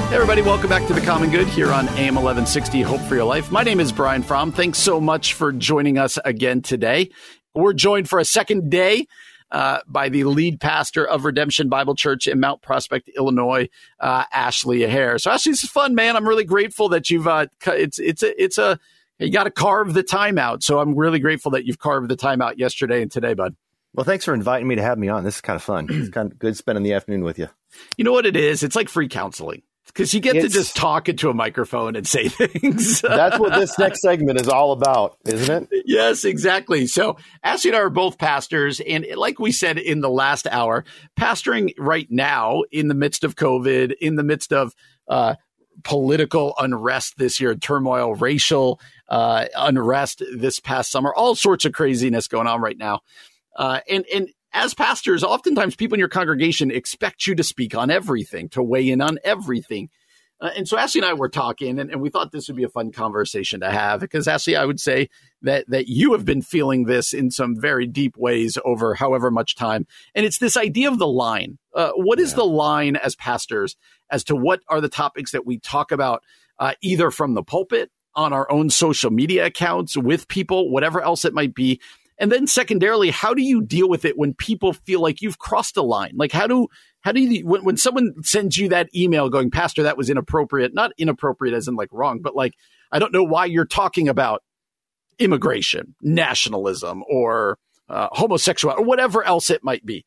Hey everybody, welcome back to The Common Good here on AM 1160 Hope for Your Life. My name is Brian Fromm. Thanks so much for joining us again today. We're joined for a second day uh, by the lead pastor of Redemption Bible Church in Mount Prospect, Illinois, uh, Ashley Herr. So Ashley, this is fun, man. I'm really grateful that you've uh, it's it's a it's a you got to carve the time out. So I'm really grateful that you've carved the time out yesterday and today, bud. Well, thanks for inviting me to have me on. This is kind of fun. it's kind of good spending the afternoon with you. You know what it is? It's like free counseling because you get it's, to just talk into a microphone and say things. that's what this next segment is all about, isn't it? Yes, exactly. So, Ashley and I are both pastors, and like we said in the last hour, pastoring right now in the midst of COVID, in the midst of uh, political unrest this year, turmoil, racial uh, unrest this past summer, all sorts of craziness going on right now. Uh, and and as pastors, oftentimes people in your congregation expect you to speak on everything, to weigh in on everything. Uh, and so Ashley and I were talking, and, and, we thought this would be a fun conversation to have because Ashley, I would say that that you have been feeling this in some very deep ways over however much time, and it's this idea of the line. Uh, what is yeah. the line as pastors as to what are the topics that we talk about, uh, either from the pulpit, on our own social media accounts, with people, whatever else it might be, and then secondarily, how do you deal with it when people feel like you've crossed a line? Like how do how do you when, when someone sends you that email going, Pastor, that was inappropriate, not inappropriate as in like wrong, but like I don't know why you're talking about immigration, nationalism, or uh, homosexuality, or whatever else it might be.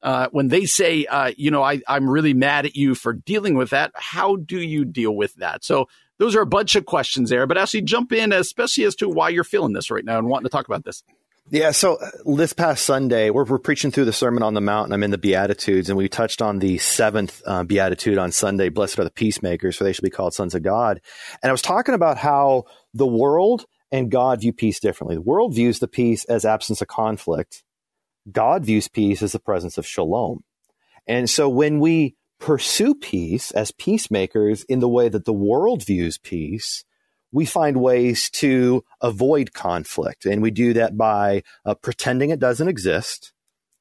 Uh, when they say, uh, you know, I, I'm really mad at you for dealing with that, how do you deal with that? So those are a bunch of questions there, but actually jump in, especially as to why you're feeling this right now and wanting to talk about this. Yeah, so uh, this past Sunday, we're, we're preaching through the Sermon on the Mount, and I'm in the Beatitudes, and we touched on the seventh uh, Beatitude on Sunday Blessed are the peacemakers, for they shall be called sons of God. And I was talking about how the world and God view peace differently. The world views the peace as absence of conflict, God views peace as the presence of shalom. And so when we pursue peace as peacemakers in the way that the world views peace, we find ways to avoid conflict. And we do that by uh, pretending it doesn't exist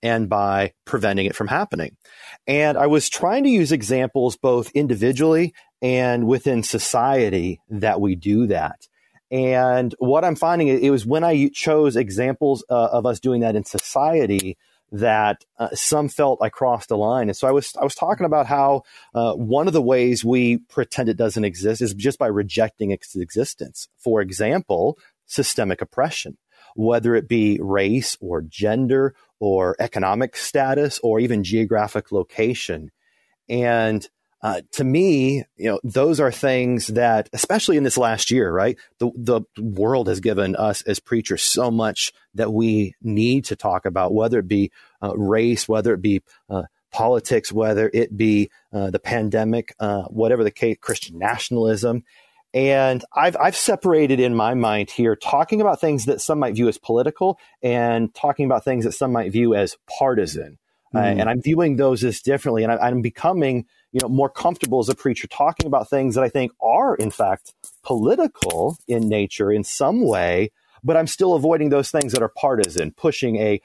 and by preventing it from happening. And I was trying to use examples both individually and within society that we do that. And what I'm finding, it was when I chose examples uh, of us doing that in society that uh, some felt I crossed a line. And so I was I was talking about how uh, one of the ways we pretend it doesn't exist is just by rejecting its existence. For example, systemic oppression, whether it be race or gender or economic status or even geographic location. And uh, to me, you know, those are things that, especially in this last year, right? The the world has given us as preachers so much that we need to talk about, whether it be uh, race, whether it be uh, politics, whether it be uh, the pandemic, uh, whatever the case, Christian nationalism. And I've I've separated in my mind here talking about things that some might view as political and talking about things that some might view as partisan. Mm. and I'm viewing those as differently, and I, I'm becoming you know, more comfortable as a preacher talking about things that I think are, in fact, political in nature in some way, but I'm still avoiding those things that are partisan, pushing a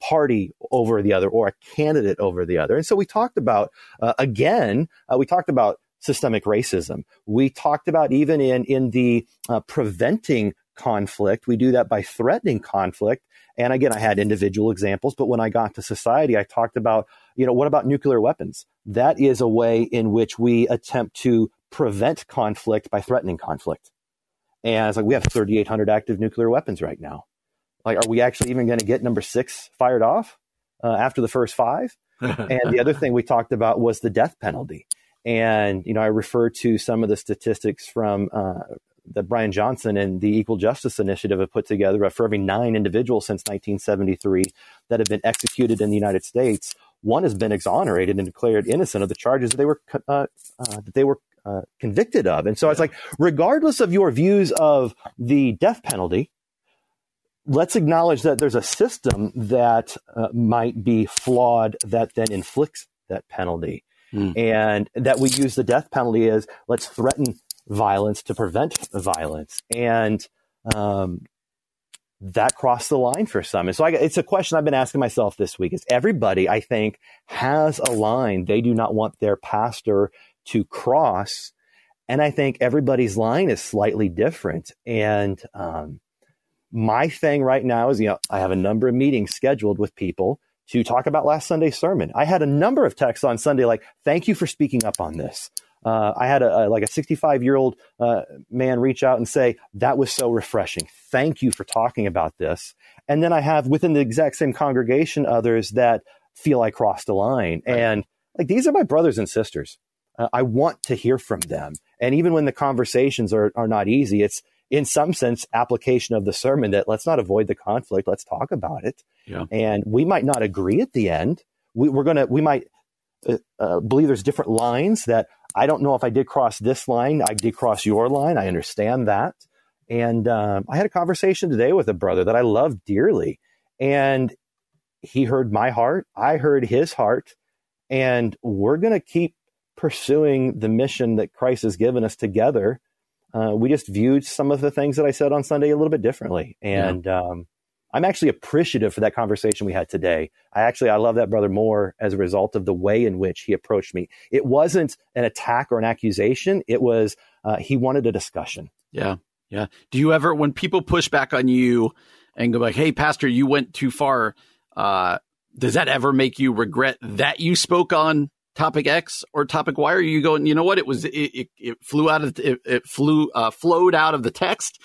party over the other or a candidate over the other. And so we talked about, uh, again, uh, we talked about systemic racism. We talked about even in, in the uh, preventing conflict, we do that by threatening conflict. And again, I had individual examples, but when I got to society, I talked about you know, what about nuclear weapons? That is a way in which we attempt to prevent conflict by threatening conflict. And it's like we have 3,800 active nuclear weapons right now. Like, are we actually even going to get number six fired off uh, after the first five? and the other thing we talked about was the death penalty. And, you know, I refer to some of the statistics from uh, that Brian Johnson and the Equal Justice Initiative have put together. For every nine individuals since 1973 that have been executed in the United States, one has been exonerated and declared innocent of the charges that they were uh, uh, that they were uh, convicted of. And so it's like, regardless of your views of the death penalty, let's acknowledge that there's a system that uh, might be flawed that then inflicts that penalty. Mm. And that we use the death penalty as let's threaten violence to prevent violence. And um, that crossed the line for some. And so I, it's a question I've been asking myself this week is everybody, I think, has a line they do not want their pastor to cross. And I think everybody's line is slightly different. And um, my thing right now is, you know, I have a number of meetings scheduled with people to talk about last Sunday's sermon. I had a number of texts on Sunday like, "Thank you for speaking up on this." Uh, I had a, a, like a 65 year old uh, man reach out and say, "That was so refreshing. Thank you for talking about this." And then I have within the exact same congregation others that feel I crossed a line, right. and like these are my brothers and sisters. Uh, I want to hear from them, and even when the conversations are are not easy, it's in some sense application of the sermon that let's not avoid the conflict let's talk about it yeah. and we might not agree at the end we, are gonna we might uh, believe there's different lines that i don't know if i did cross this line i did cross your line. I understand that. And um, i had a conversation today with a brother that i love dearly. And he heard my heart i heard his heart. And we're going to keep pursuing the mission that christ has given us together. Uh, we just viewed some of the things that I said on Sunday a little bit differently. And yeah. um, I'm actually appreciative for that conversation we had today. I actually I love that brother more as a result of the way in which he approached me. It wasn't an attack or an accusation. It was uh, he wanted a discussion. Yeah, yeah. Do you ever when people push back on you and go like, "Hey, pastor, you went too far"? Uh, does that ever make you regret that you spoke on topic X or topic Y? Or are you going, you know what? It was, it, it, it flew out of, it, it flew, uh, flowed out of the text.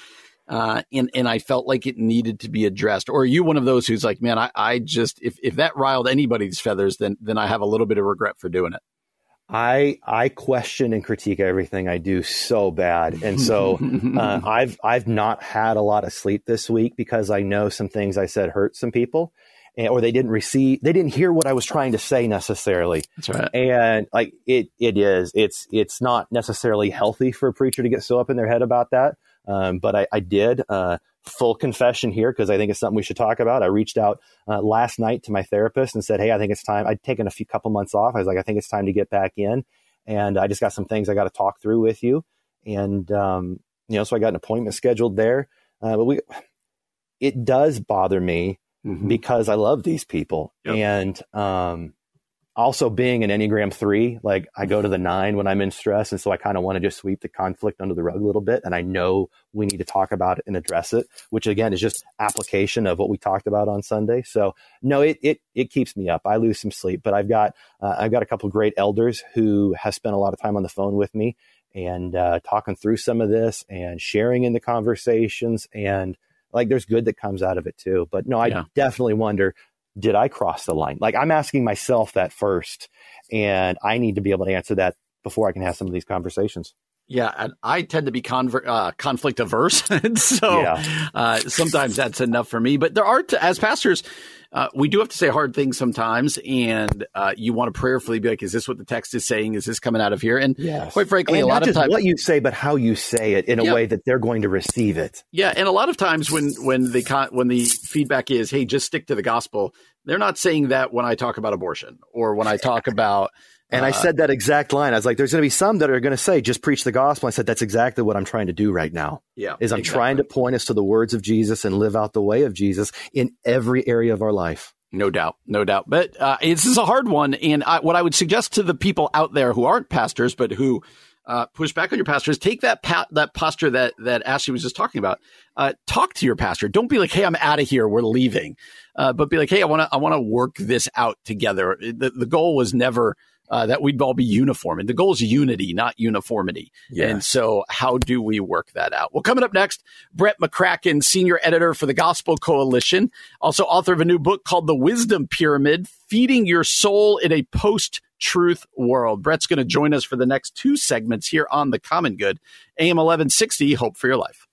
Uh, and, and I felt like it needed to be addressed. Or are you one of those who's like, man, I, I just, if, if that riled anybody's feathers, then, then I have a little bit of regret for doing it. I I question and critique everything I do so bad, and so uh, I've I've not had a lot of sleep this week because I know some things I said hurt some people, and, or they didn't receive they didn't hear what I was trying to say necessarily. That's right. And like it it is it's it's not necessarily healthy for a preacher to get so up in their head about that. Um, but I, I did uh, full confession here because I think it's something we should talk about. I reached out uh, last night to my therapist and said, "Hey, I think it's time." I'd taken a few couple months off. I was like, "I think it's time to get back in," and I just got some things I got to talk through with you. And um, you know, so I got an appointment scheduled there. Uh, but we, it does bother me mm-hmm. because I love these people. Yep. And um, also being an Enneagram three, like I go to the nine when I'm in stress. And so I kind of want to just sweep the conflict under the rug a little bit. And I know we need to talk about it and address it, which again is just application of what we talked about on Sunday. So no, it, it, it keeps me up. I lose some sleep, but I've got, uh, I've got a couple great elders who have spent a lot of time on the phone with me and uh, talking through some of this and sharing in the conversations and like there's good that comes out of it too. But no, I yeah. definitely wonder, did I cross the line? Like I'm asking myself that first, and I need to be able to answer that before I can have some of these conversations. Yeah, and I tend to be conver- uh, conflict averse, so yeah. uh, sometimes that's enough for me. But there are, t- as pastors, uh, we do have to say hard things sometimes, and uh, you want to prayerfully be like, "Is this what the text is saying? Is this coming out of here?" And yes. quite frankly, and a lot of times, what you say, but how you say it in a way that they're going to receive it. Yeah, and a lot of times when when the con- when the feedback is, "Hey, just stick to the gospel," they're not saying that when I talk about abortion or when I talk about and uh, I said that exact line. I was like, there's going to be some that are going to say, just preach the gospel. I said, that's exactly what I'm trying to do right now. Yeah. Is I'm exactly. trying to point us to the words of Jesus and live out the way of Jesus in every area of our life. No doubt, no doubt. But uh, this is a hard one, and I, what I would suggest to the people out there who aren't pastors but who uh, push back on your pastors, take that pa- that posture that that Ashley was just talking about. Uh, talk to your pastor. Don't be like, "Hey, I'm out of here. We're leaving," uh, but be like, "Hey, I want to I want to work this out together." The the goal was never uh, that we'd all be uniform. And the goal is unity, not uniformity. Yeah. And so, how do we work that out? Well, coming up next, Brett McCracken, senior editor for the Gospel Coalition, also author of a new book called The Wisdom Pyramid Feeding Your Soul in a Post Truth World. Brett's going to join us for the next two segments here on The Common Good, AM 1160, Hope for Your Life.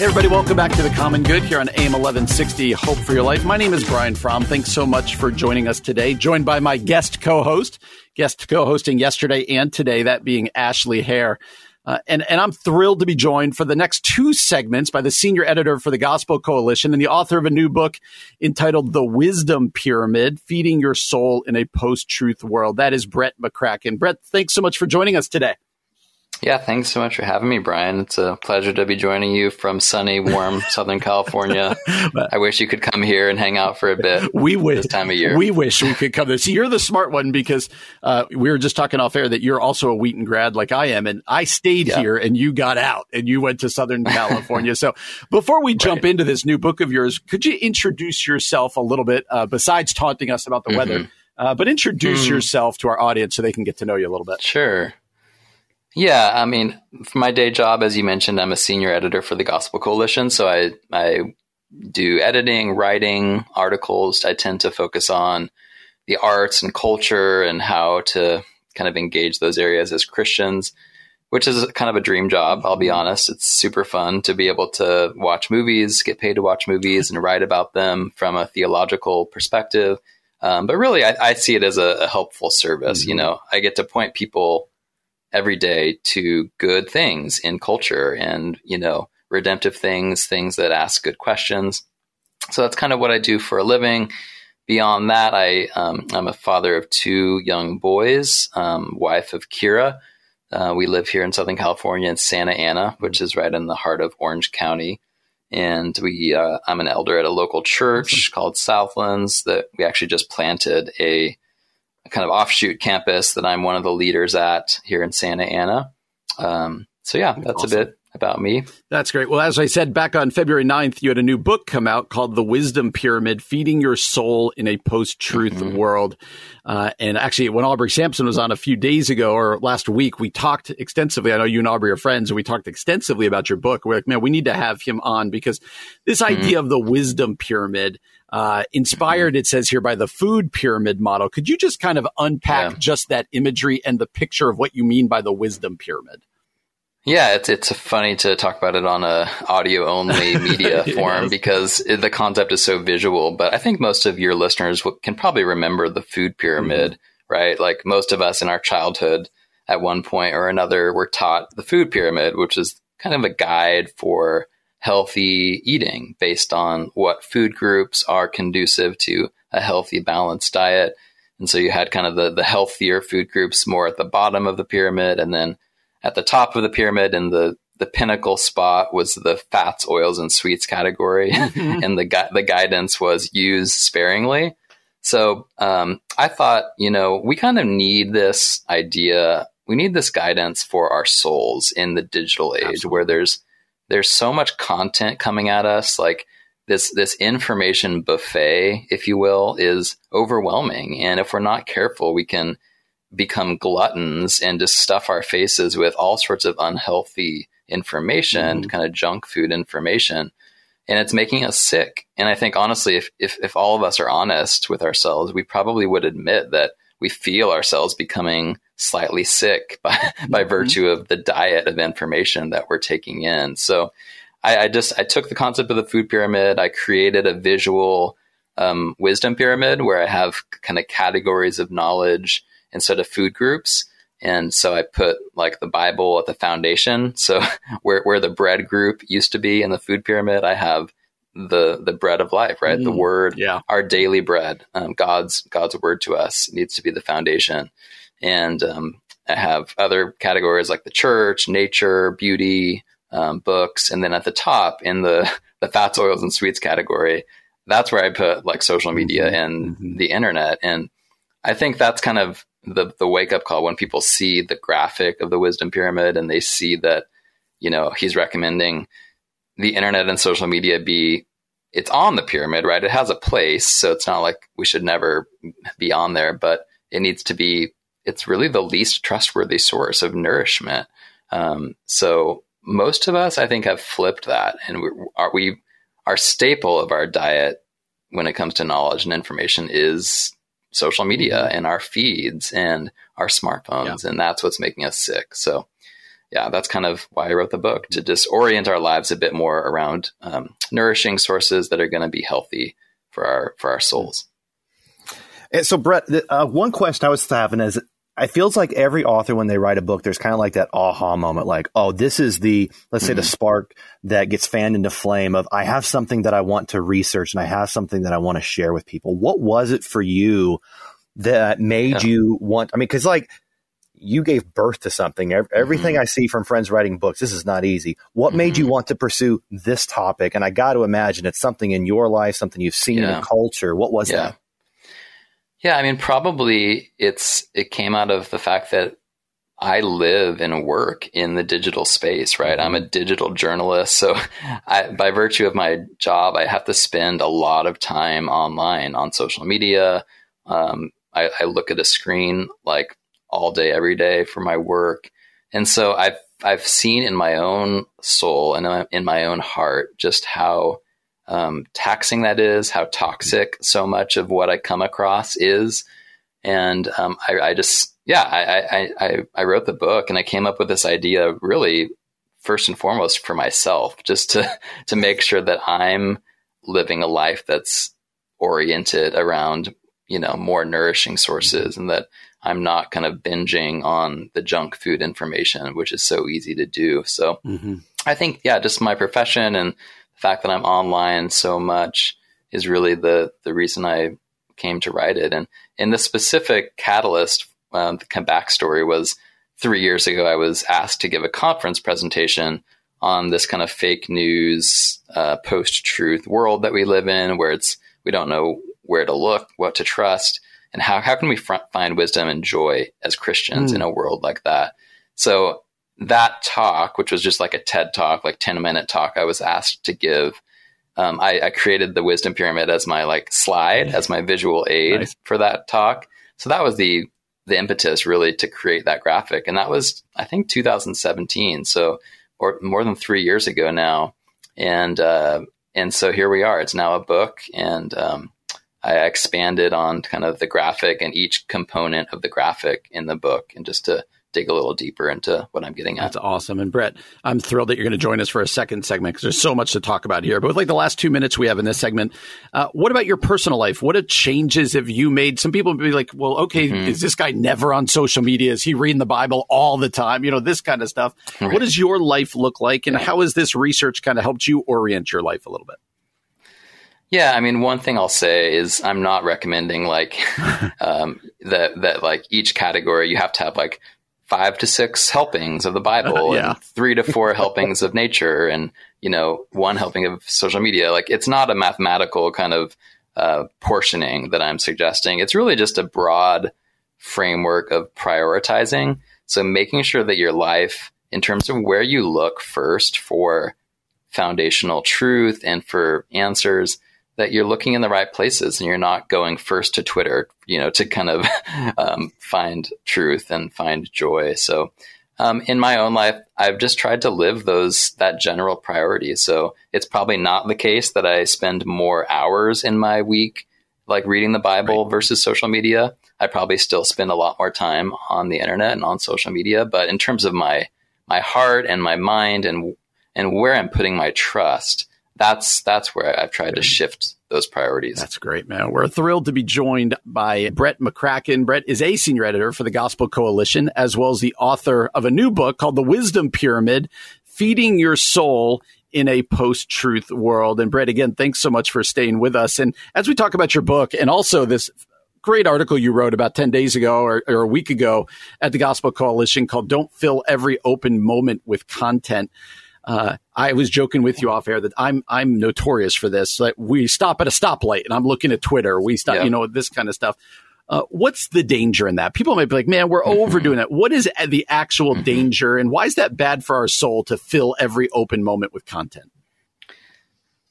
Hey, everybody, welcome back to the Common Good here on AM 1160 Hope for Your Life. My name is Brian Fromm. Thanks so much for joining us today. Joined by my guest co host, guest co hosting yesterday and today, that being Ashley Herr. Uh, and, and I'm thrilled to be joined for the next two segments by the senior editor for the Gospel Coalition and the author of a new book entitled The Wisdom Pyramid Feeding Your Soul in a Post Truth World. That is Brett McCracken. Brett, thanks so much for joining us today. Yeah, thanks so much for having me, Brian. It's a pleasure to be joining you from sunny, warm Southern California. I wish you could come here and hang out for a bit. We wish this time of year. We wish we could come there. See, you're the smart one because uh, we were just talking off air that you're also a Wheaton grad like I am, and I stayed yeah. here and you got out and you went to Southern California. so before we jump right. into this new book of yours, could you introduce yourself a little bit uh, besides taunting us about the mm-hmm. weather? Uh, but introduce mm. yourself to our audience so they can get to know you a little bit. Sure. Yeah, I mean, for my day job, as you mentioned, I'm a senior editor for the Gospel Coalition. So I, I do editing, writing articles. I tend to focus on the arts and culture and how to kind of engage those areas as Christians, which is kind of a dream job. I'll be honest. It's super fun to be able to watch movies, get paid to watch movies and write about them from a theological perspective. Um, but really, I, I, see it as a, a helpful service. Mm-hmm. You know, I get to point people every day to good things in culture and, you know, redemptive things, things that ask good questions. So that's kind of what I do for a living. Beyond that, I, um, I'm a father of two young boys, um, wife of Kira. Uh, we live here in Southern California in Santa Ana, which is right in the heart of Orange County. And we, uh, I'm an elder at a local church called Southlands that we actually just planted a kind of offshoot campus that I'm one of the leaders at here in Santa Ana. Um, so yeah, that's awesome. a bit about me. That's great. Well, as I said back on February 9th, you had a new book come out called The Wisdom Pyramid Feeding Your Soul in a Post Truth mm-hmm. World. Uh, and actually, when Aubrey Sampson was on a few days ago or last week, we talked extensively. I know you and Aubrey are friends, and we talked extensively about your book. We're like, man, we need to have him on because this mm-hmm. idea of the wisdom pyramid uh, inspired, it says here, by the food pyramid model. Could you just kind of unpack yeah. just that imagery and the picture of what you mean by the wisdom pyramid? Yeah, it's it's funny to talk about it on a audio only media form because the concept is so visual. But I think most of your listeners can probably remember the food pyramid, mm-hmm. right? Like most of us in our childhood, at one point or another, were taught the food pyramid, which is kind of a guide for healthy eating based on what food groups are conducive to a healthy, balanced diet. And so you had kind of the, the healthier food groups more at the bottom of the pyramid. And then at the top of the pyramid and the, the pinnacle spot was the fats, oils, and sweets category. Mm-hmm. and the, gu- the guidance was use sparingly. So um, I thought, you know, we kind of need this idea. We need this guidance for our souls in the digital age Absolutely. where there's there's so much content coming at us like this this information buffet if you will is overwhelming. And if we're not careful we can become gluttons and just stuff our faces with all sorts of unhealthy information mm-hmm. kind of junk food information. And it's making us sick. And i think honestly if, if if all of us are honest with ourselves we probably would admit that we feel ourselves becoming slightly sick by, by mm-hmm. virtue of the diet of information that we're taking in. So I, I, just I took the concept of the food pyramid. I created a visual um, wisdom pyramid where I have kind of categories of knowledge instead of food groups. And so I put like the Bible at the foundation. So where where the bread group used to be in the food pyramid, I have the the bread of life, right? Mm, the word, yeah. our daily bread, um, God's God's word to us needs to be the foundation. And um, I have other categories like the church, nature, beauty, um, books, and then at the top in the the fats, oils, and sweets category, that's where I put like social media mm-hmm. and mm-hmm. the internet. And I think that's kind of the the wake up call when people see the graphic of the wisdom pyramid and they see that you know he's recommending the internet and social media be it's on the pyramid, right? It has a place, so it's not like we should never be on there, but it needs to be. It's really the least trustworthy source of nourishment. Um, so most of us, I think, have flipped that, and we are we our staple of our diet when it comes to knowledge and information is social media and our feeds and our smartphones, yeah. and that's what's making us sick. So yeah, that's kind of why I wrote the book to disorient our lives a bit more around um, nourishing sources that are going to be healthy for our for our souls. And so, Brett, uh, one question I was having is, it feels like every author when they write a book, there's kind of like that aha moment, like, oh, this is the let's say mm-hmm. the spark that gets fanned into flame of I have something that I want to research and I have something that I want to share with people. What was it for you that made yeah. you want? I mean, because like you gave birth to something. Everything mm-hmm. I see from friends writing books, this is not easy. What mm-hmm. made you mm-hmm. want to pursue this topic? And I got to imagine it's something in your life, something you've seen yeah. in the culture. What was yeah. that? Yeah, I mean, probably it's it came out of the fact that I live and work in the digital space, right? I'm a mm-hmm. digital journalist. So I, by virtue of my job, I have to spend a lot of time online on social media. Um, I, I, look at a screen like all day, every day for my work. And so I've, I've seen in my own soul and in my own heart just how um, taxing that is, how toxic so much of what I come across is. And um, I, I just yeah, I, I, I wrote the book and I came up with this idea really first and foremost for myself, just to, to make sure that I'm living a life that's oriented around, you know, more nourishing sources and that I'm not kind of binging on the junk food information, which is so easy to do. So mm-hmm. I think, yeah, just my profession and fact that I'm online so much is really the, the reason I came to write it. And in the specific catalyst um, the kind of backstory was three years ago, I was asked to give a conference presentation on this kind of fake news, uh, post truth world that we live in, where it's we don't know where to look, what to trust, and how how can we find wisdom and joy as Christians mm. in a world like that. So that talk, which was just like a TED talk, like ten minute talk, I was asked to give. Um, I, I, created the wisdom pyramid as my like slide, as my visual aid nice. for that talk. So that was the the impetus really to create that graphic. And that was, I think, 2017. So, or more than three years ago now. And, uh, and so here we are. It's now a book and, um, I expanded on kind of the graphic and each component of the graphic in the book and just to dig a little deeper into what I'm getting at. That's awesome. And Brett, I'm thrilled that you're going to join us for a second segment because there's so much to talk about here. But with like the last two minutes we have in this segment, uh, what about your personal life? What changes have you made? Some people would be like, well, okay, mm-hmm. is this guy never on social media? Is he reading the Bible all the time? You know, this kind of stuff. Right. What does your life look like? And how has this research kind of helped you orient your life a little bit? Yeah, I mean, one thing I'll say is I'm not recommending like um, that that like each category you have to have like five to six helpings of the Bible, uh, yeah. and three to four helpings of nature, and you know one helping of social media. Like it's not a mathematical kind of uh, portioning that I'm suggesting. It's really just a broad framework of prioritizing. So making sure that your life, in terms of where you look first for foundational truth and for answers, that you're looking in the right places and you're not going first to Twitter, you know, to kind of um, find truth and find joy. So, um, in my own life, I've just tried to live those that general priority. So it's probably not the case that I spend more hours in my week like reading the Bible right. versus social media. I probably still spend a lot more time on the internet and on social media, but in terms of my my heart and my mind and and where I'm putting my trust, that's that's where I've tried to shift those priorities. That's great, man. We're thrilled to be joined by Brett McCracken. Brett is a senior editor for the Gospel Coalition, as well as the author of a new book called The Wisdom Pyramid Feeding Your Soul in a post truth world. And Brett, again, thanks so much for staying with us. And as we talk about your book and also this great article you wrote about 10 days ago or, or, a week ago at the Gospel Coalition called Don't Fill Every Open Moment with Content. Uh, I was joking with you off air that I'm I'm notorious for this. Like we stop at a stoplight and I'm looking at Twitter. We stop, yeah. you know, this kind of stuff. Uh, what's the danger in that? People might be like, "Man, we're overdoing it." What is the actual mm-hmm. danger, and why is that bad for our soul to fill every open moment with content?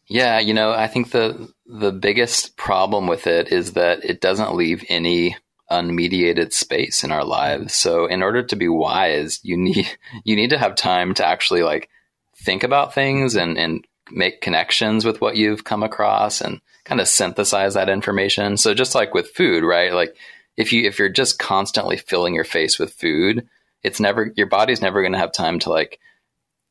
Yeah, you know, I think the the biggest problem with it is that it doesn't leave any unmediated space in our lives. So in order to be wise, you need you need to have time to actually like think about things and, and make connections with what you've come across and kind of synthesize that information. So just like with food, right? Like if you if you're just constantly filling your face with food, it's never your body's never going to have time to like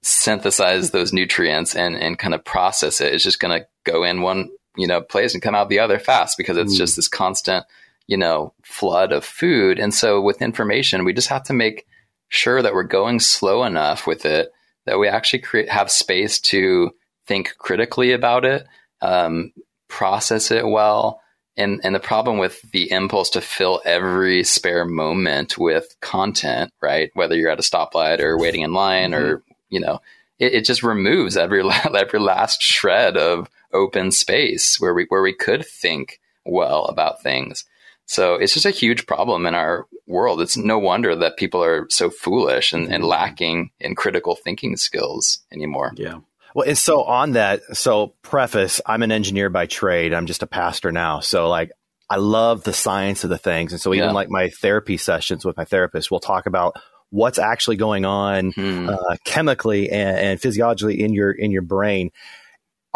synthesize those nutrients and and kind of process it. It's just going to go in one, you know, place and come out the other fast because it's mm. just this constant, you know, flood of food. And so with information, we just have to make sure that we're going slow enough with it that we actually create have space to think critically about it, um, process it well, and and the problem with the impulse to fill every spare moment with content, right? Whether you're at a stoplight or waiting in line mm-hmm. or you know, it, it, just removes every every last shred of open space where we where we could think well about things. So it's just a huge problem in our world. It's no wonder that people are so foolish and, and mm-hmm. lacking in critical thinking skills anymore. Yeah. Well, and so on that, so preface, I'm an engineer by trade. I'm just a pastor now. So like I love the science of the things. And so even yeah. like my therapy sessions with my therapist, we'll talk about what's actually going on hmm. uh, chemically and, and, physiologically in your in your brain.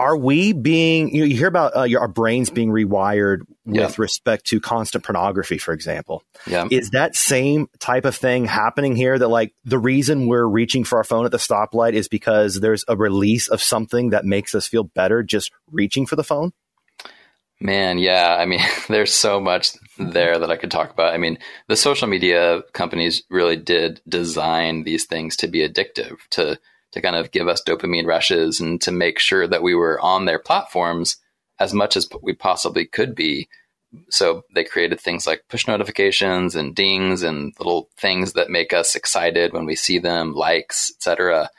Are we being you, know, you hear about uh, your, our brains being rewired with yeah. respect to constant pornography, for example? Yeah. Is that same type of thing happening here? That like the reason we're reaching for our phone at the stoplight is because there's a release of something that makes us feel better just reaching for the phone? Man, yeah. I mean, there's so much there that I could talk about. I mean, the social media companies really did design these things to be addictive, to to kind of give us dopamine rushes and to make sure that we were on their platforms as much as we possibly could be. So they created things like push notifications and dings and little things that make us excited when we see them, likes, etc.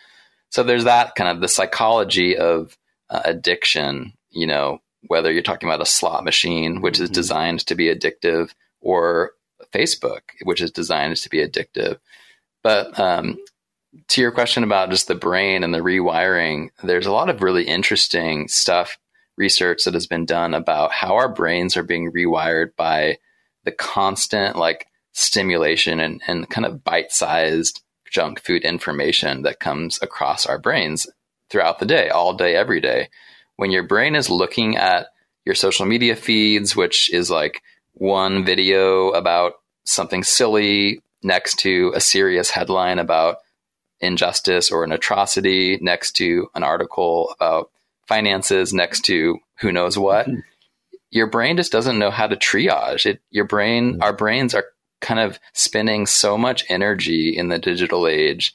So there's that kind of the psychology of uh, addiction, you know, whether you're talking about a slot machine, which mm-hmm. is designed to be addictive, or Facebook, which is designed to be addictive. But um, to your question about just the brain and the rewiring, there's a lot of really interesting stuff, research that has been done about how our brains are being rewired by the constant like stimulation and, and kind of bite-sized junk food information that comes across our brains throughout the day, all day, every day. When your brain is looking at your social media feeds, which is like one video about something silly next to a serious headline about injustice or an atrocity, next to an article about finances, next to who knows what. Mm-hmm. Your brain just doesn't know how to triage it. Your brain, mm-hmm. our brains are kind of spending so much energy in the digital age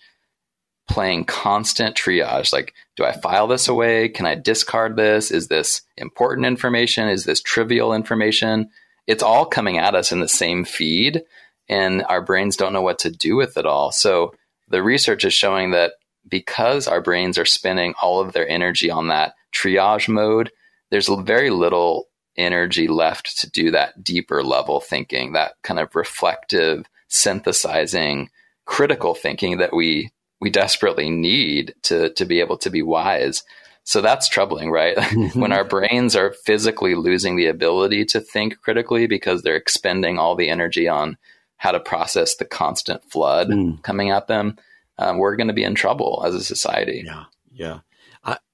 playing constant triage. Like, do I file this away? Can I discard this? Is this important information? Is this trivial information? It's all coming at us in the same feed, and our brains don't know what to do with it all. So, the research is showing that because our brains are spending all of their energy on that triage mode, there's very little energy left to do that deeper level thinking, that kind of reflective, synthesizing, critical thinking that we we desperately need to to be able to be wise. So that's troubling, right? When our brains are physically losing the ability to think critically because they're expending all the energy on how to process the constant flood mm. coming at them, um, we're going to be in trouble as a society. Yeah, yeah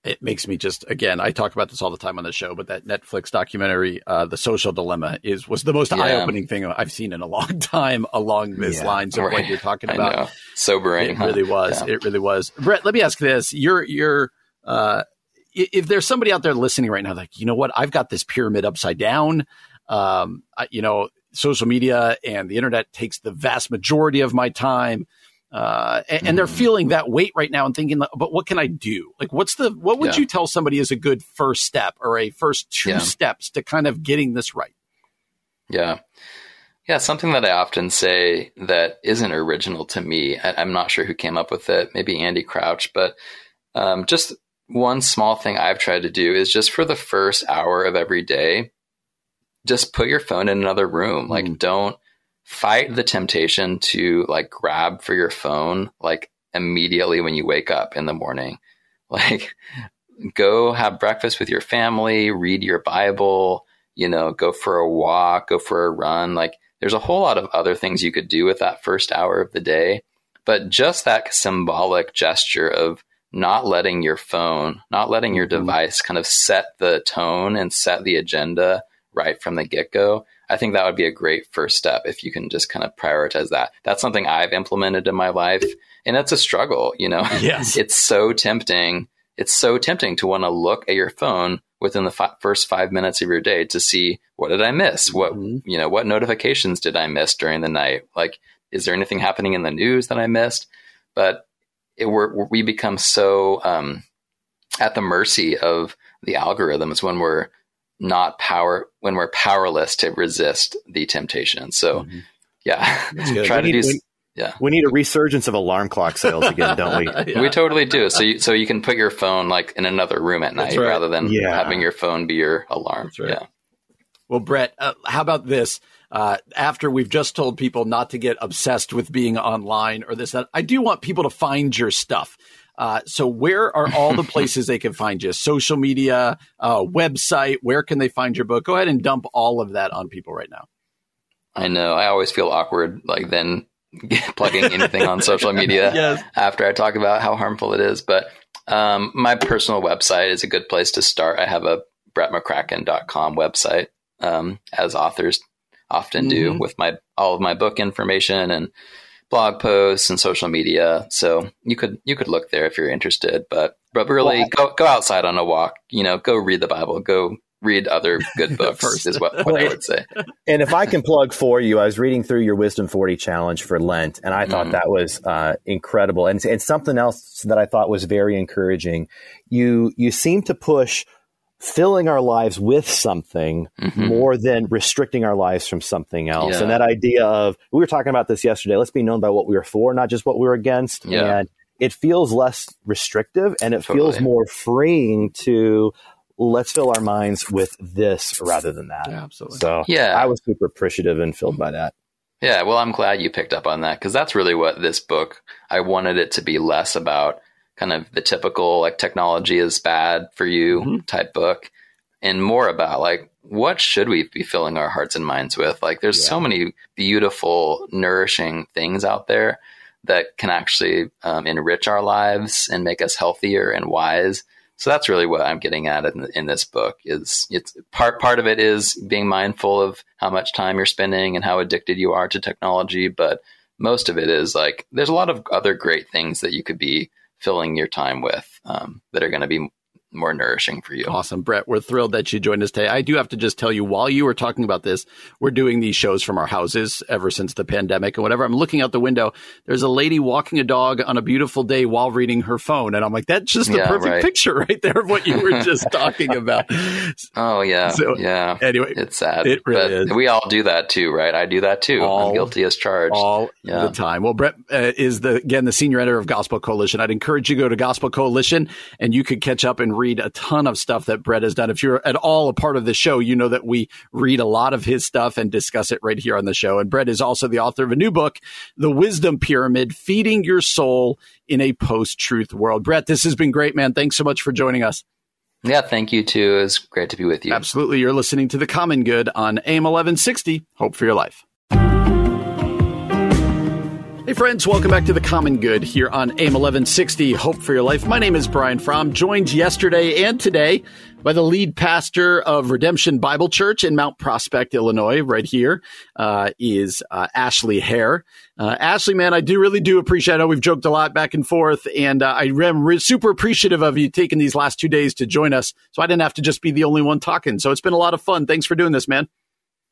it makes me just again. I talk about this all the time on the show, but that Netflix documentary, uh, "The Social Dilemma," is was the most yeah. eye-opening thing I've seen in a long time along this yeah. lines of right. what you're talking about. Sobering. It huh? really was. Yeah. It really was. Brett, let me ask this: You're you're. Uh, if there's somebody out there listening right now, like you know what, I've got this pyramid upside down. Um, I, you know, social media and the internet takes the vast majority of my time uh, and, and, they're mm. feeling that weight right now and thinking, but what can I do? Like, what's the what would yeah. you tell somebody is a good first step or a first two yeah. steps to kind of getting this right? Yeah. Yeah, something that I often say that isn't original to me. I, am not sure who came up with it, maybe Andy Crouch, but um, just one small thing I've tried to do is just for the first hour of every day, just put your phone in another room. Like, mm. don't fight the temptation to like grab for your phone like immediately when you wake up in the morning. Like go have breakfast with your family, read your Bible, you know, go for a walk, go for a run. Like there's a whole lot of other things you could do with that first hour of the day. But just that symbolic gesture of not letting your phone, not letting your mm-hmm. device kind of set the tone and set the agenda right from the get go I think that would be a great first step if you can just kind of prioritize that. That's something I've implemented in my life, and it's a struggle. You know, yes, it's so tempting. It's so tempting to want to look at your phone within the f- first five minutes of your day to see what did I miss? What mm-hmm. you know, what notifications did I miss during the night? Like, is there anything happening in the news that I missed? But it, we're, we become so um, at the mercy of the algorithms when we're not power when we're powerless to resist the temptation. So, mm-hmm. yeah, try to do. Yeah, we need a resurgence of alarm clock sales again, don't we? yeah. We totally do. So, you, so you can put your phone like in another room at night right. rather than yeah. having your phone be your alarm. Right. Yeah. Well, Brett, uh, how about this? Uh, after we've just told people not to get obsessed with being online or this, that, I do want people to find your stuff. Uh, so, where are all the places they can find you? Social media, uh, website, where can they find your book? Go ahead and dump all of that on people right now. I know. I always feel awkward, like then plugging anything on social media yes. after I talk about how harmful it is. But um, my personal website is a good place to start. I have a brettmccracken.com website, um, as authors often do mm-hmm. with my all of my book information and blog posts and social media. So you could you could look there if you're interested. But but really well, go go outside on a walk. You know, go read the Bible. Go read other good books first. is what, what I would say. And if I can plug for you, I was reading through your Wisdom 40 challenge for Lent, and I thought mm. that was uh, incredible. And, and something else that I thought was very encouraging. You you seem to push filling our lives with something mm-hmm. more than restricting our lives from something else. Yeah. And that idea of, we were talking about this yesterday, let's be known by what we are for, not just what we are against. Yeah. And it feels less restrictive and it totally. feels more freeing to let's fill our minds with this rather than that. Yeah, absolutely. So yeah, I was super appreciative and filled by that. Yeah, well, I'm glad you picked up on that because that's really what this book. I wanted it to be less about kind of the typical like technology is bad for you mm-hmm. type book and more about like what should we be filling our hearts and minds with like there's yeah. so many beautiful nourishing things out there that can actually um, enrich our lives and make us healthier and wise so that's really what i'm getting at in, in this book is it's part part of it is being mindful of how much time you're spending and how addicted you are to technology but most of it is like there's a lot of other great things that you could be filling your time with um, that are going to be more nourishing for you. Awesome. Brett, we're thrilled that you joined us today. I do have to just tell you, while you were talking about this, we're doing these shows from our houses ever since the pandemic and whatever. I'm looking out the window. There's a lady walking a dog on a beautiful day while reading her phone. And I'm like, that's just the yeah, perfect right. picture right there of what you were just talking about. Oh, yeah. So, yeah. Anyway, it's sad. It really is. We all do that too, right? I do that too. All, I'm guilty as charged. All yeah. the time. Well, Brett uh, is the, again, the senior editor of Gospel Coalition. I'd encourage you to go to Gospel Coalition and you could catch up and read a ton of stuff that Brett has done. If you're at all a part of the show, you know that we read a lot of his stuff and discuss it right here on the show. And Brett is also the author of a new book, The Wisdom Pyramid Feeding Your Soul in a Post Truth World. Brett, this has been great, man. Thanks so much for joining us. Yeah, thank you too. It was great to be with you. Absolutely. You're listening to The Common Good on AM 1160. Hope for your life. Hey, friends, welcome back to The Common Good here on AM 1160 Hope for Your Life. My name is Brian Fromm, joined yesterday and today by the lead pastor of Redemption Bible Church in Mount Prospect, Illinois. Right here uh, is uh, Ashley Herr. Uh, Ashley, man, I do really do appreciate. I know we've joked a lot back and forth, and uh, I am re- super appreciative of you taking these last two days to join us, so I didn't have to just be the only one talking. So it's been a lot of fun. Thanks for doing this, man.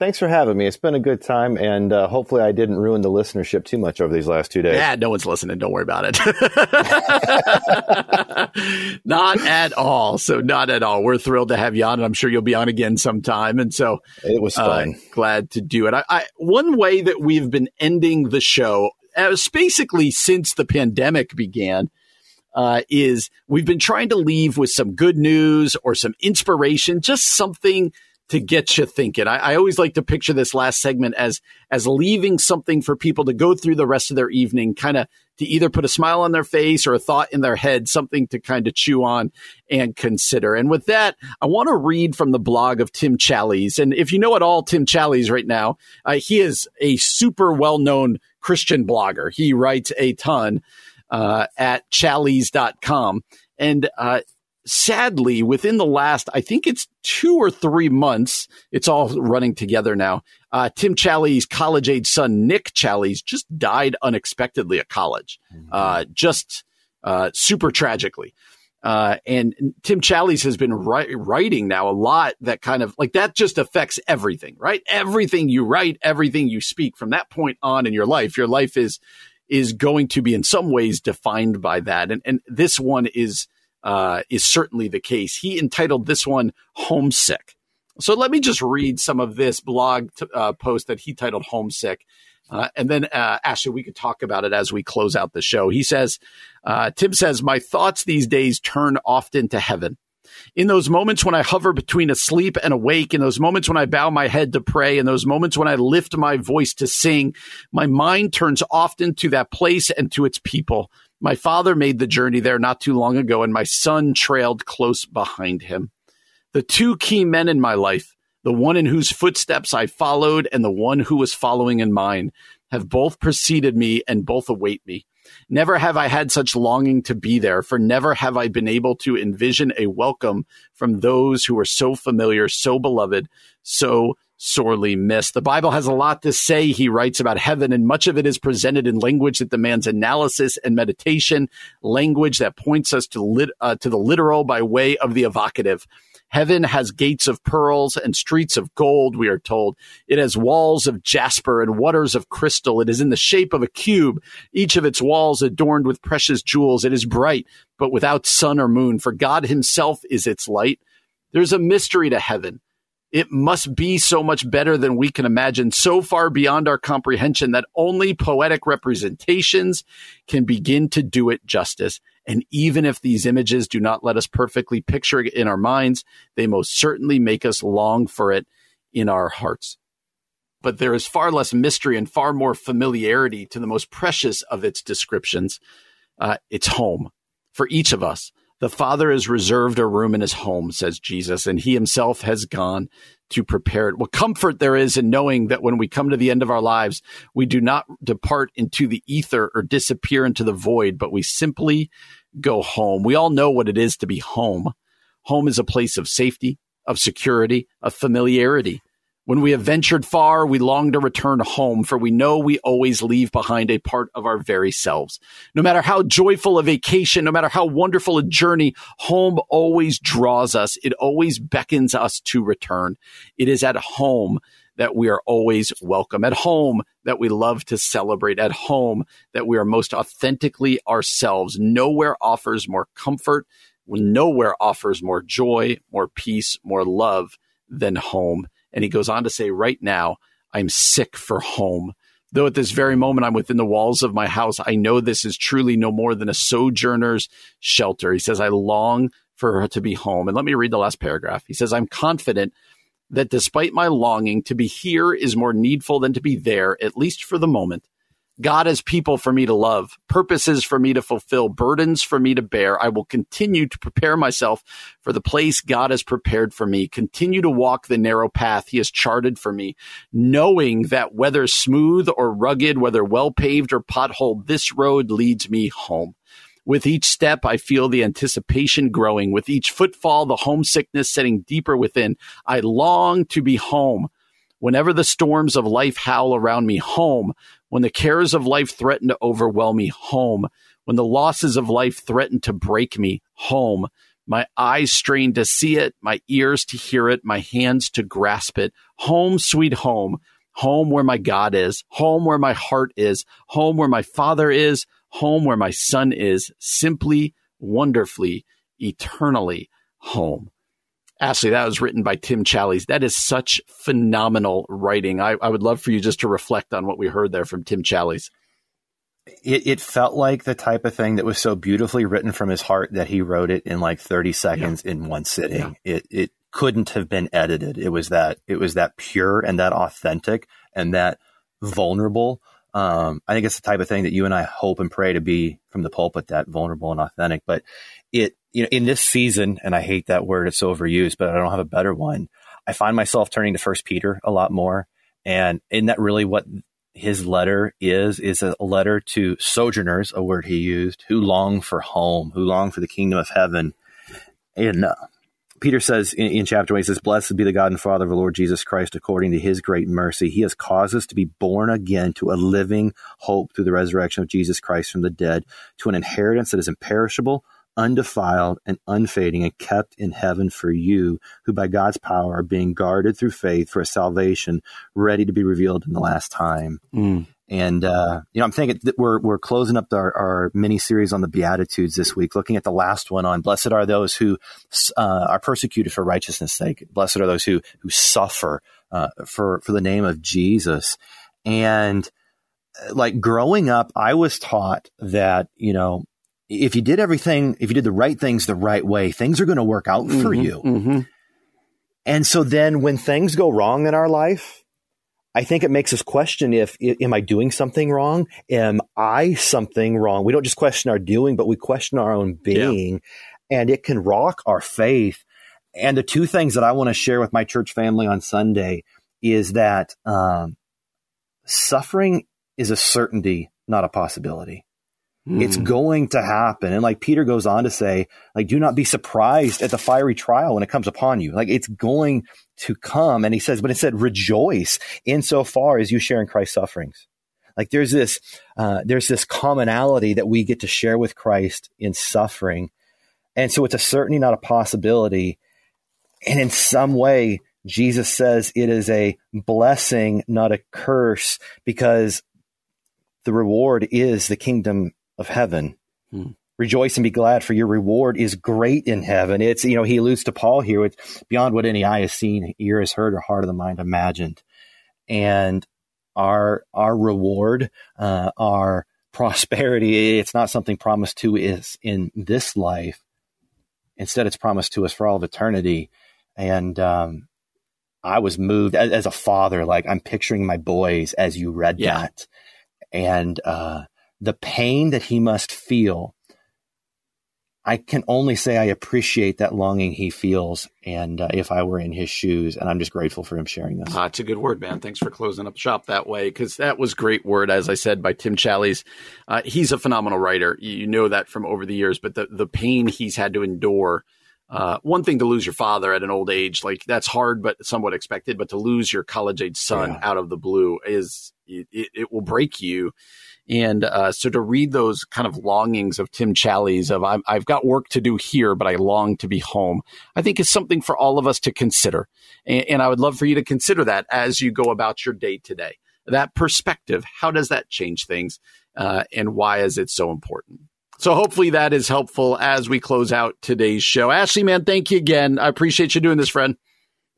Thanks for having me. It's been a good time, and uh, hopefully, I didn't ruin the listenership too much over these last two days. Yeah, no one's listening. Don't worry about it. not at all. So, not at all. We're thrilled to have you on, and I'm sure you'll be on again sometime. And so, it was uh, fun. Uh, glad to do it. I, I, one way that we've been ending the show, uh, basically since the pandemic began, uh, is we've been trying to leave with some good news or some inspiration, just something to get you thinking. I, I, always like to picture this last segment as as leaving something for people to go through the rest of their evening, kind of to either put a smile on their face or a thought in their head, something to kind of chew on and consider. And with that, I want to read from the blog of Tim Challies. And if you know at all Tim Challies right now, uh, he is a super well known Christian blogger. He writes a ton uh, at challies.com. And uh, sadly, within the last, I think it's two or three months, it's all running together now. Uh, Tim Challies' college age son, Nick Challies, just died unexpectedly at college, mm-hmm. uh, just uh, super tragically. Uh, and Tim Challies has been ri- writing now a lot that kind of like that just affects everything, right? Everything you write, everything you speak from that point on in your life, your life is is going to be in some ways defined by that. And and this one is uh, is certainly the case. He entitled this one Homesick. So let me just read some of this blog t- uh, post that he titled Homesick. Uh, and then, uh, Ashley, we could talk about it as we close out the show. He says, uh, Tim says, My thoughts these days turn often to heaven. In those moments when I hover between asleep and awake, in those moments when I bow my head to pray, in those moments when I lift my voice to sing, my mind turns often to that place and to its people. My father made the journey there not too long ago, and my son trailed close behind him. The two key men in my life, the one in whose footsteps I followed and the one who was following in mine, have both preceded me and both await me. Never have I had such longing to be there, for never have I been able to envision a welcome from those who are so familiar, so beloved, so sorely missed. The Bible has a lot to say, he writes about heaven, and much of it is presented in language that demands analysis and meditation, language that points us to, lit, uh, to the literal by way of the evocative. Heaven has gates of pearls and streets of gold, we are told. It has walls of jasper and waters of crystal. It is in the shape of a cube, each of its walls adorned with precious jewels. It is bright, but without sun or moon, for God himself is its light. There's a mystery to heaven. It must be so much better than we can imagine, so far beyond our comprehension that only poetic representations can begin to do it justice. And even if these images do not let us perfectly picture it in our minds, they most certainly make us long for it in our hearts. But there is far less mystery and far more familiarity to the most precious of its descriptions. Uh, it's home for each of us. The Father has reserved a room in his home, says Jesus, and he himself has gone to prepare it. What comfort there is in knowing that when we come to the end of our lives, we do not depart into the ether or disappear into the void, but we simply go home. We all know what it is to be home. Home is a place of safety, of security, of familiarity. When we have ventured far, we long to return home, for we know we always leave behind a part of our very selves. No matter how joyful a vacation, no matter how wonderful a journey, home always draws us. It always beckons us to return. It is at home that we are always welcome. At home that we love to celebrate. At home that we are most authentically ourselves. Nowhere offers more comfort. Nowhere offers more joy, more peace, more love than home. And he goes on to say, right now, I'm sick for home. Though at this very moment I'm within the walls of my house, I know this is truly no more than a sojourner's shelter. He says, I long for her to be home. And let me read the last paragraph. He says, I'm confident that despite my longing to be here is more needful than to be there, at least for the moment. God has people for me to love, purposes for me to fulfill, burdens for me to bear. I will continue to prepare myself for the place God has prepared for me, continue to walk the narrow path He has charted for me, knowing that whether smooth or rugged, whether well paved or potholed, this road leads me home. With each step, I feel the anticipation growing. With each footfall, the homesickness setting deeper within. I long to be home. Whenever the storms of life howl around me, home when the cares of life threaten to overwhelm me, home. When the losses of life threaten to break me, home. My eyes strain to see it, my ears to hear it, my hands to grasp it. Home, sweet home. Home where my God is, home where my heart is, home where my Father is, home where my Son is, simply, wonderfully, eternally home. Ashley, that was written by Tim Challies. That is such phenomenal writing. I, I, would love for you just to reflect on what we heard there from Tim Challies. It, it, felt like the type of thing that was so beautifully written from his heart that he wrote it in like 30 seconds yeah. in one sitting. Yeah. It, it couldn't have been edited. It was that, it was that pure and that authentic and that vulnerable. Um, I think it's the type of thing that you and I hope and pray to be from the pulpit, that vulnerable and authentic. But it, you know, in this season, and I hate that word, it's overused, but I don't have a better one. I find myself turning to First Peter a lot more, and isn't that really what his letter is? Is a letter to sojourners, a word he used, who long for home, who long for the kingdom of heaven. And uh, Peter says in, in, chapter one, he says, "Blessed be the God and Father of the Lord Jesus Christ, according to His great mercy, He has caused us to be born again to a living hope through the resurrection of Jesus Christ from the dead, to an inheritance that is imperishable." undefiled and unfading and kept in heaven for you, who by God's power are being guarded through faith for a salvation ready to be revealed in the last time. Mm. And uh, you know, I'm thinking that we're we're closing up our, our mini series on the Beatitudes this week, looking at the last one on "Blessed are those who uh, are persecuted for righteousness' sake. Blessed are those who who suffer uh, for for the name of Jesus." And uh, like growing up, I was taught that you know if you did everything, if you did the right things the right way, things are going to work out mm-hmm, for you. Mm-hmm. And so then when things go wrong in our life I think it makes us question if, am I doing something wrong? Am I something wrong? We don't just question our doing, but we question our own being yeah. and it can rock our faith. And the two things that I want to share with my church family on Sunday is that, um, suffering is a certainty, not a possibility. Mm. It's hmm. going to happen. And like Peter goes on to say, like, do not be surprised at the fiery trial when it comes upon you. Like it's going to come. And he says, but it said, rejoice insofar as you share in Christ's sufferings. Like there's this, uh, there's this commonality that we get to share with Christ in suffering. And so it's a certainty, not a possibility. And in some way, Jesus says it is a blessing, not a curse, because the reward is the kingdom of heaven. Hmm. Rejoice and be glad, for your reward is great in heaven. It's, you know, he alludes to Paul here. It's beyond what any eye has seen, ear has heard, or heart of the mind imagined. And our our reward, uh, our prosperity, it's not something promised to us in this life. Instead, it's promised to us for all of eternity. And um, I was moved as, as, a father, like I'm picturing my boys as you read yeah. that, and uh, the pain that he must feel. I can only say I appreciate that longing he feels, and uh, if I were in his shoes, and I'm just grateful for him sharing this. Uh, it's a good word, man. Thanks for closing up shop that way, because that was great word, as I said by Tim Challies. Uh, he's a phenomenal writer. You know that from over the years, but the the pain he's had to endure. Uh, one thing to lose your father at an old age, like that's hard, but somewhat expected. But to lose your college age son yeah. out of the blue is it, it will break you. And uh, so to read those kind of longings of Tim Challies of i have got work to do here, but I long to be home, I think is something for all of us to consider. And, and I would love for you to consider that as you go about your day today. That perspective, how does that change things? Uh, and why is it so important? So hopefully that is helpful as we close out today's show. Ashley, man, thank you again. I appreciate you doing this, friend.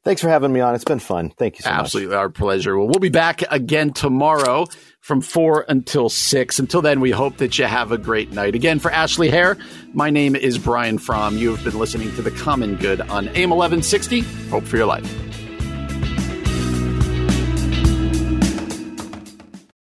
Thanks for having me on. It's been fun. Thank you so much. Absolutely, much. our pleasure. Well, we'll be back again tomorrow from 4 until 6. Until then, we hope that you have a great night. Again, for Ashley Herr, my name is Brian Fromm. You have been listening to The Common Good on AM 1160. Hope for your life.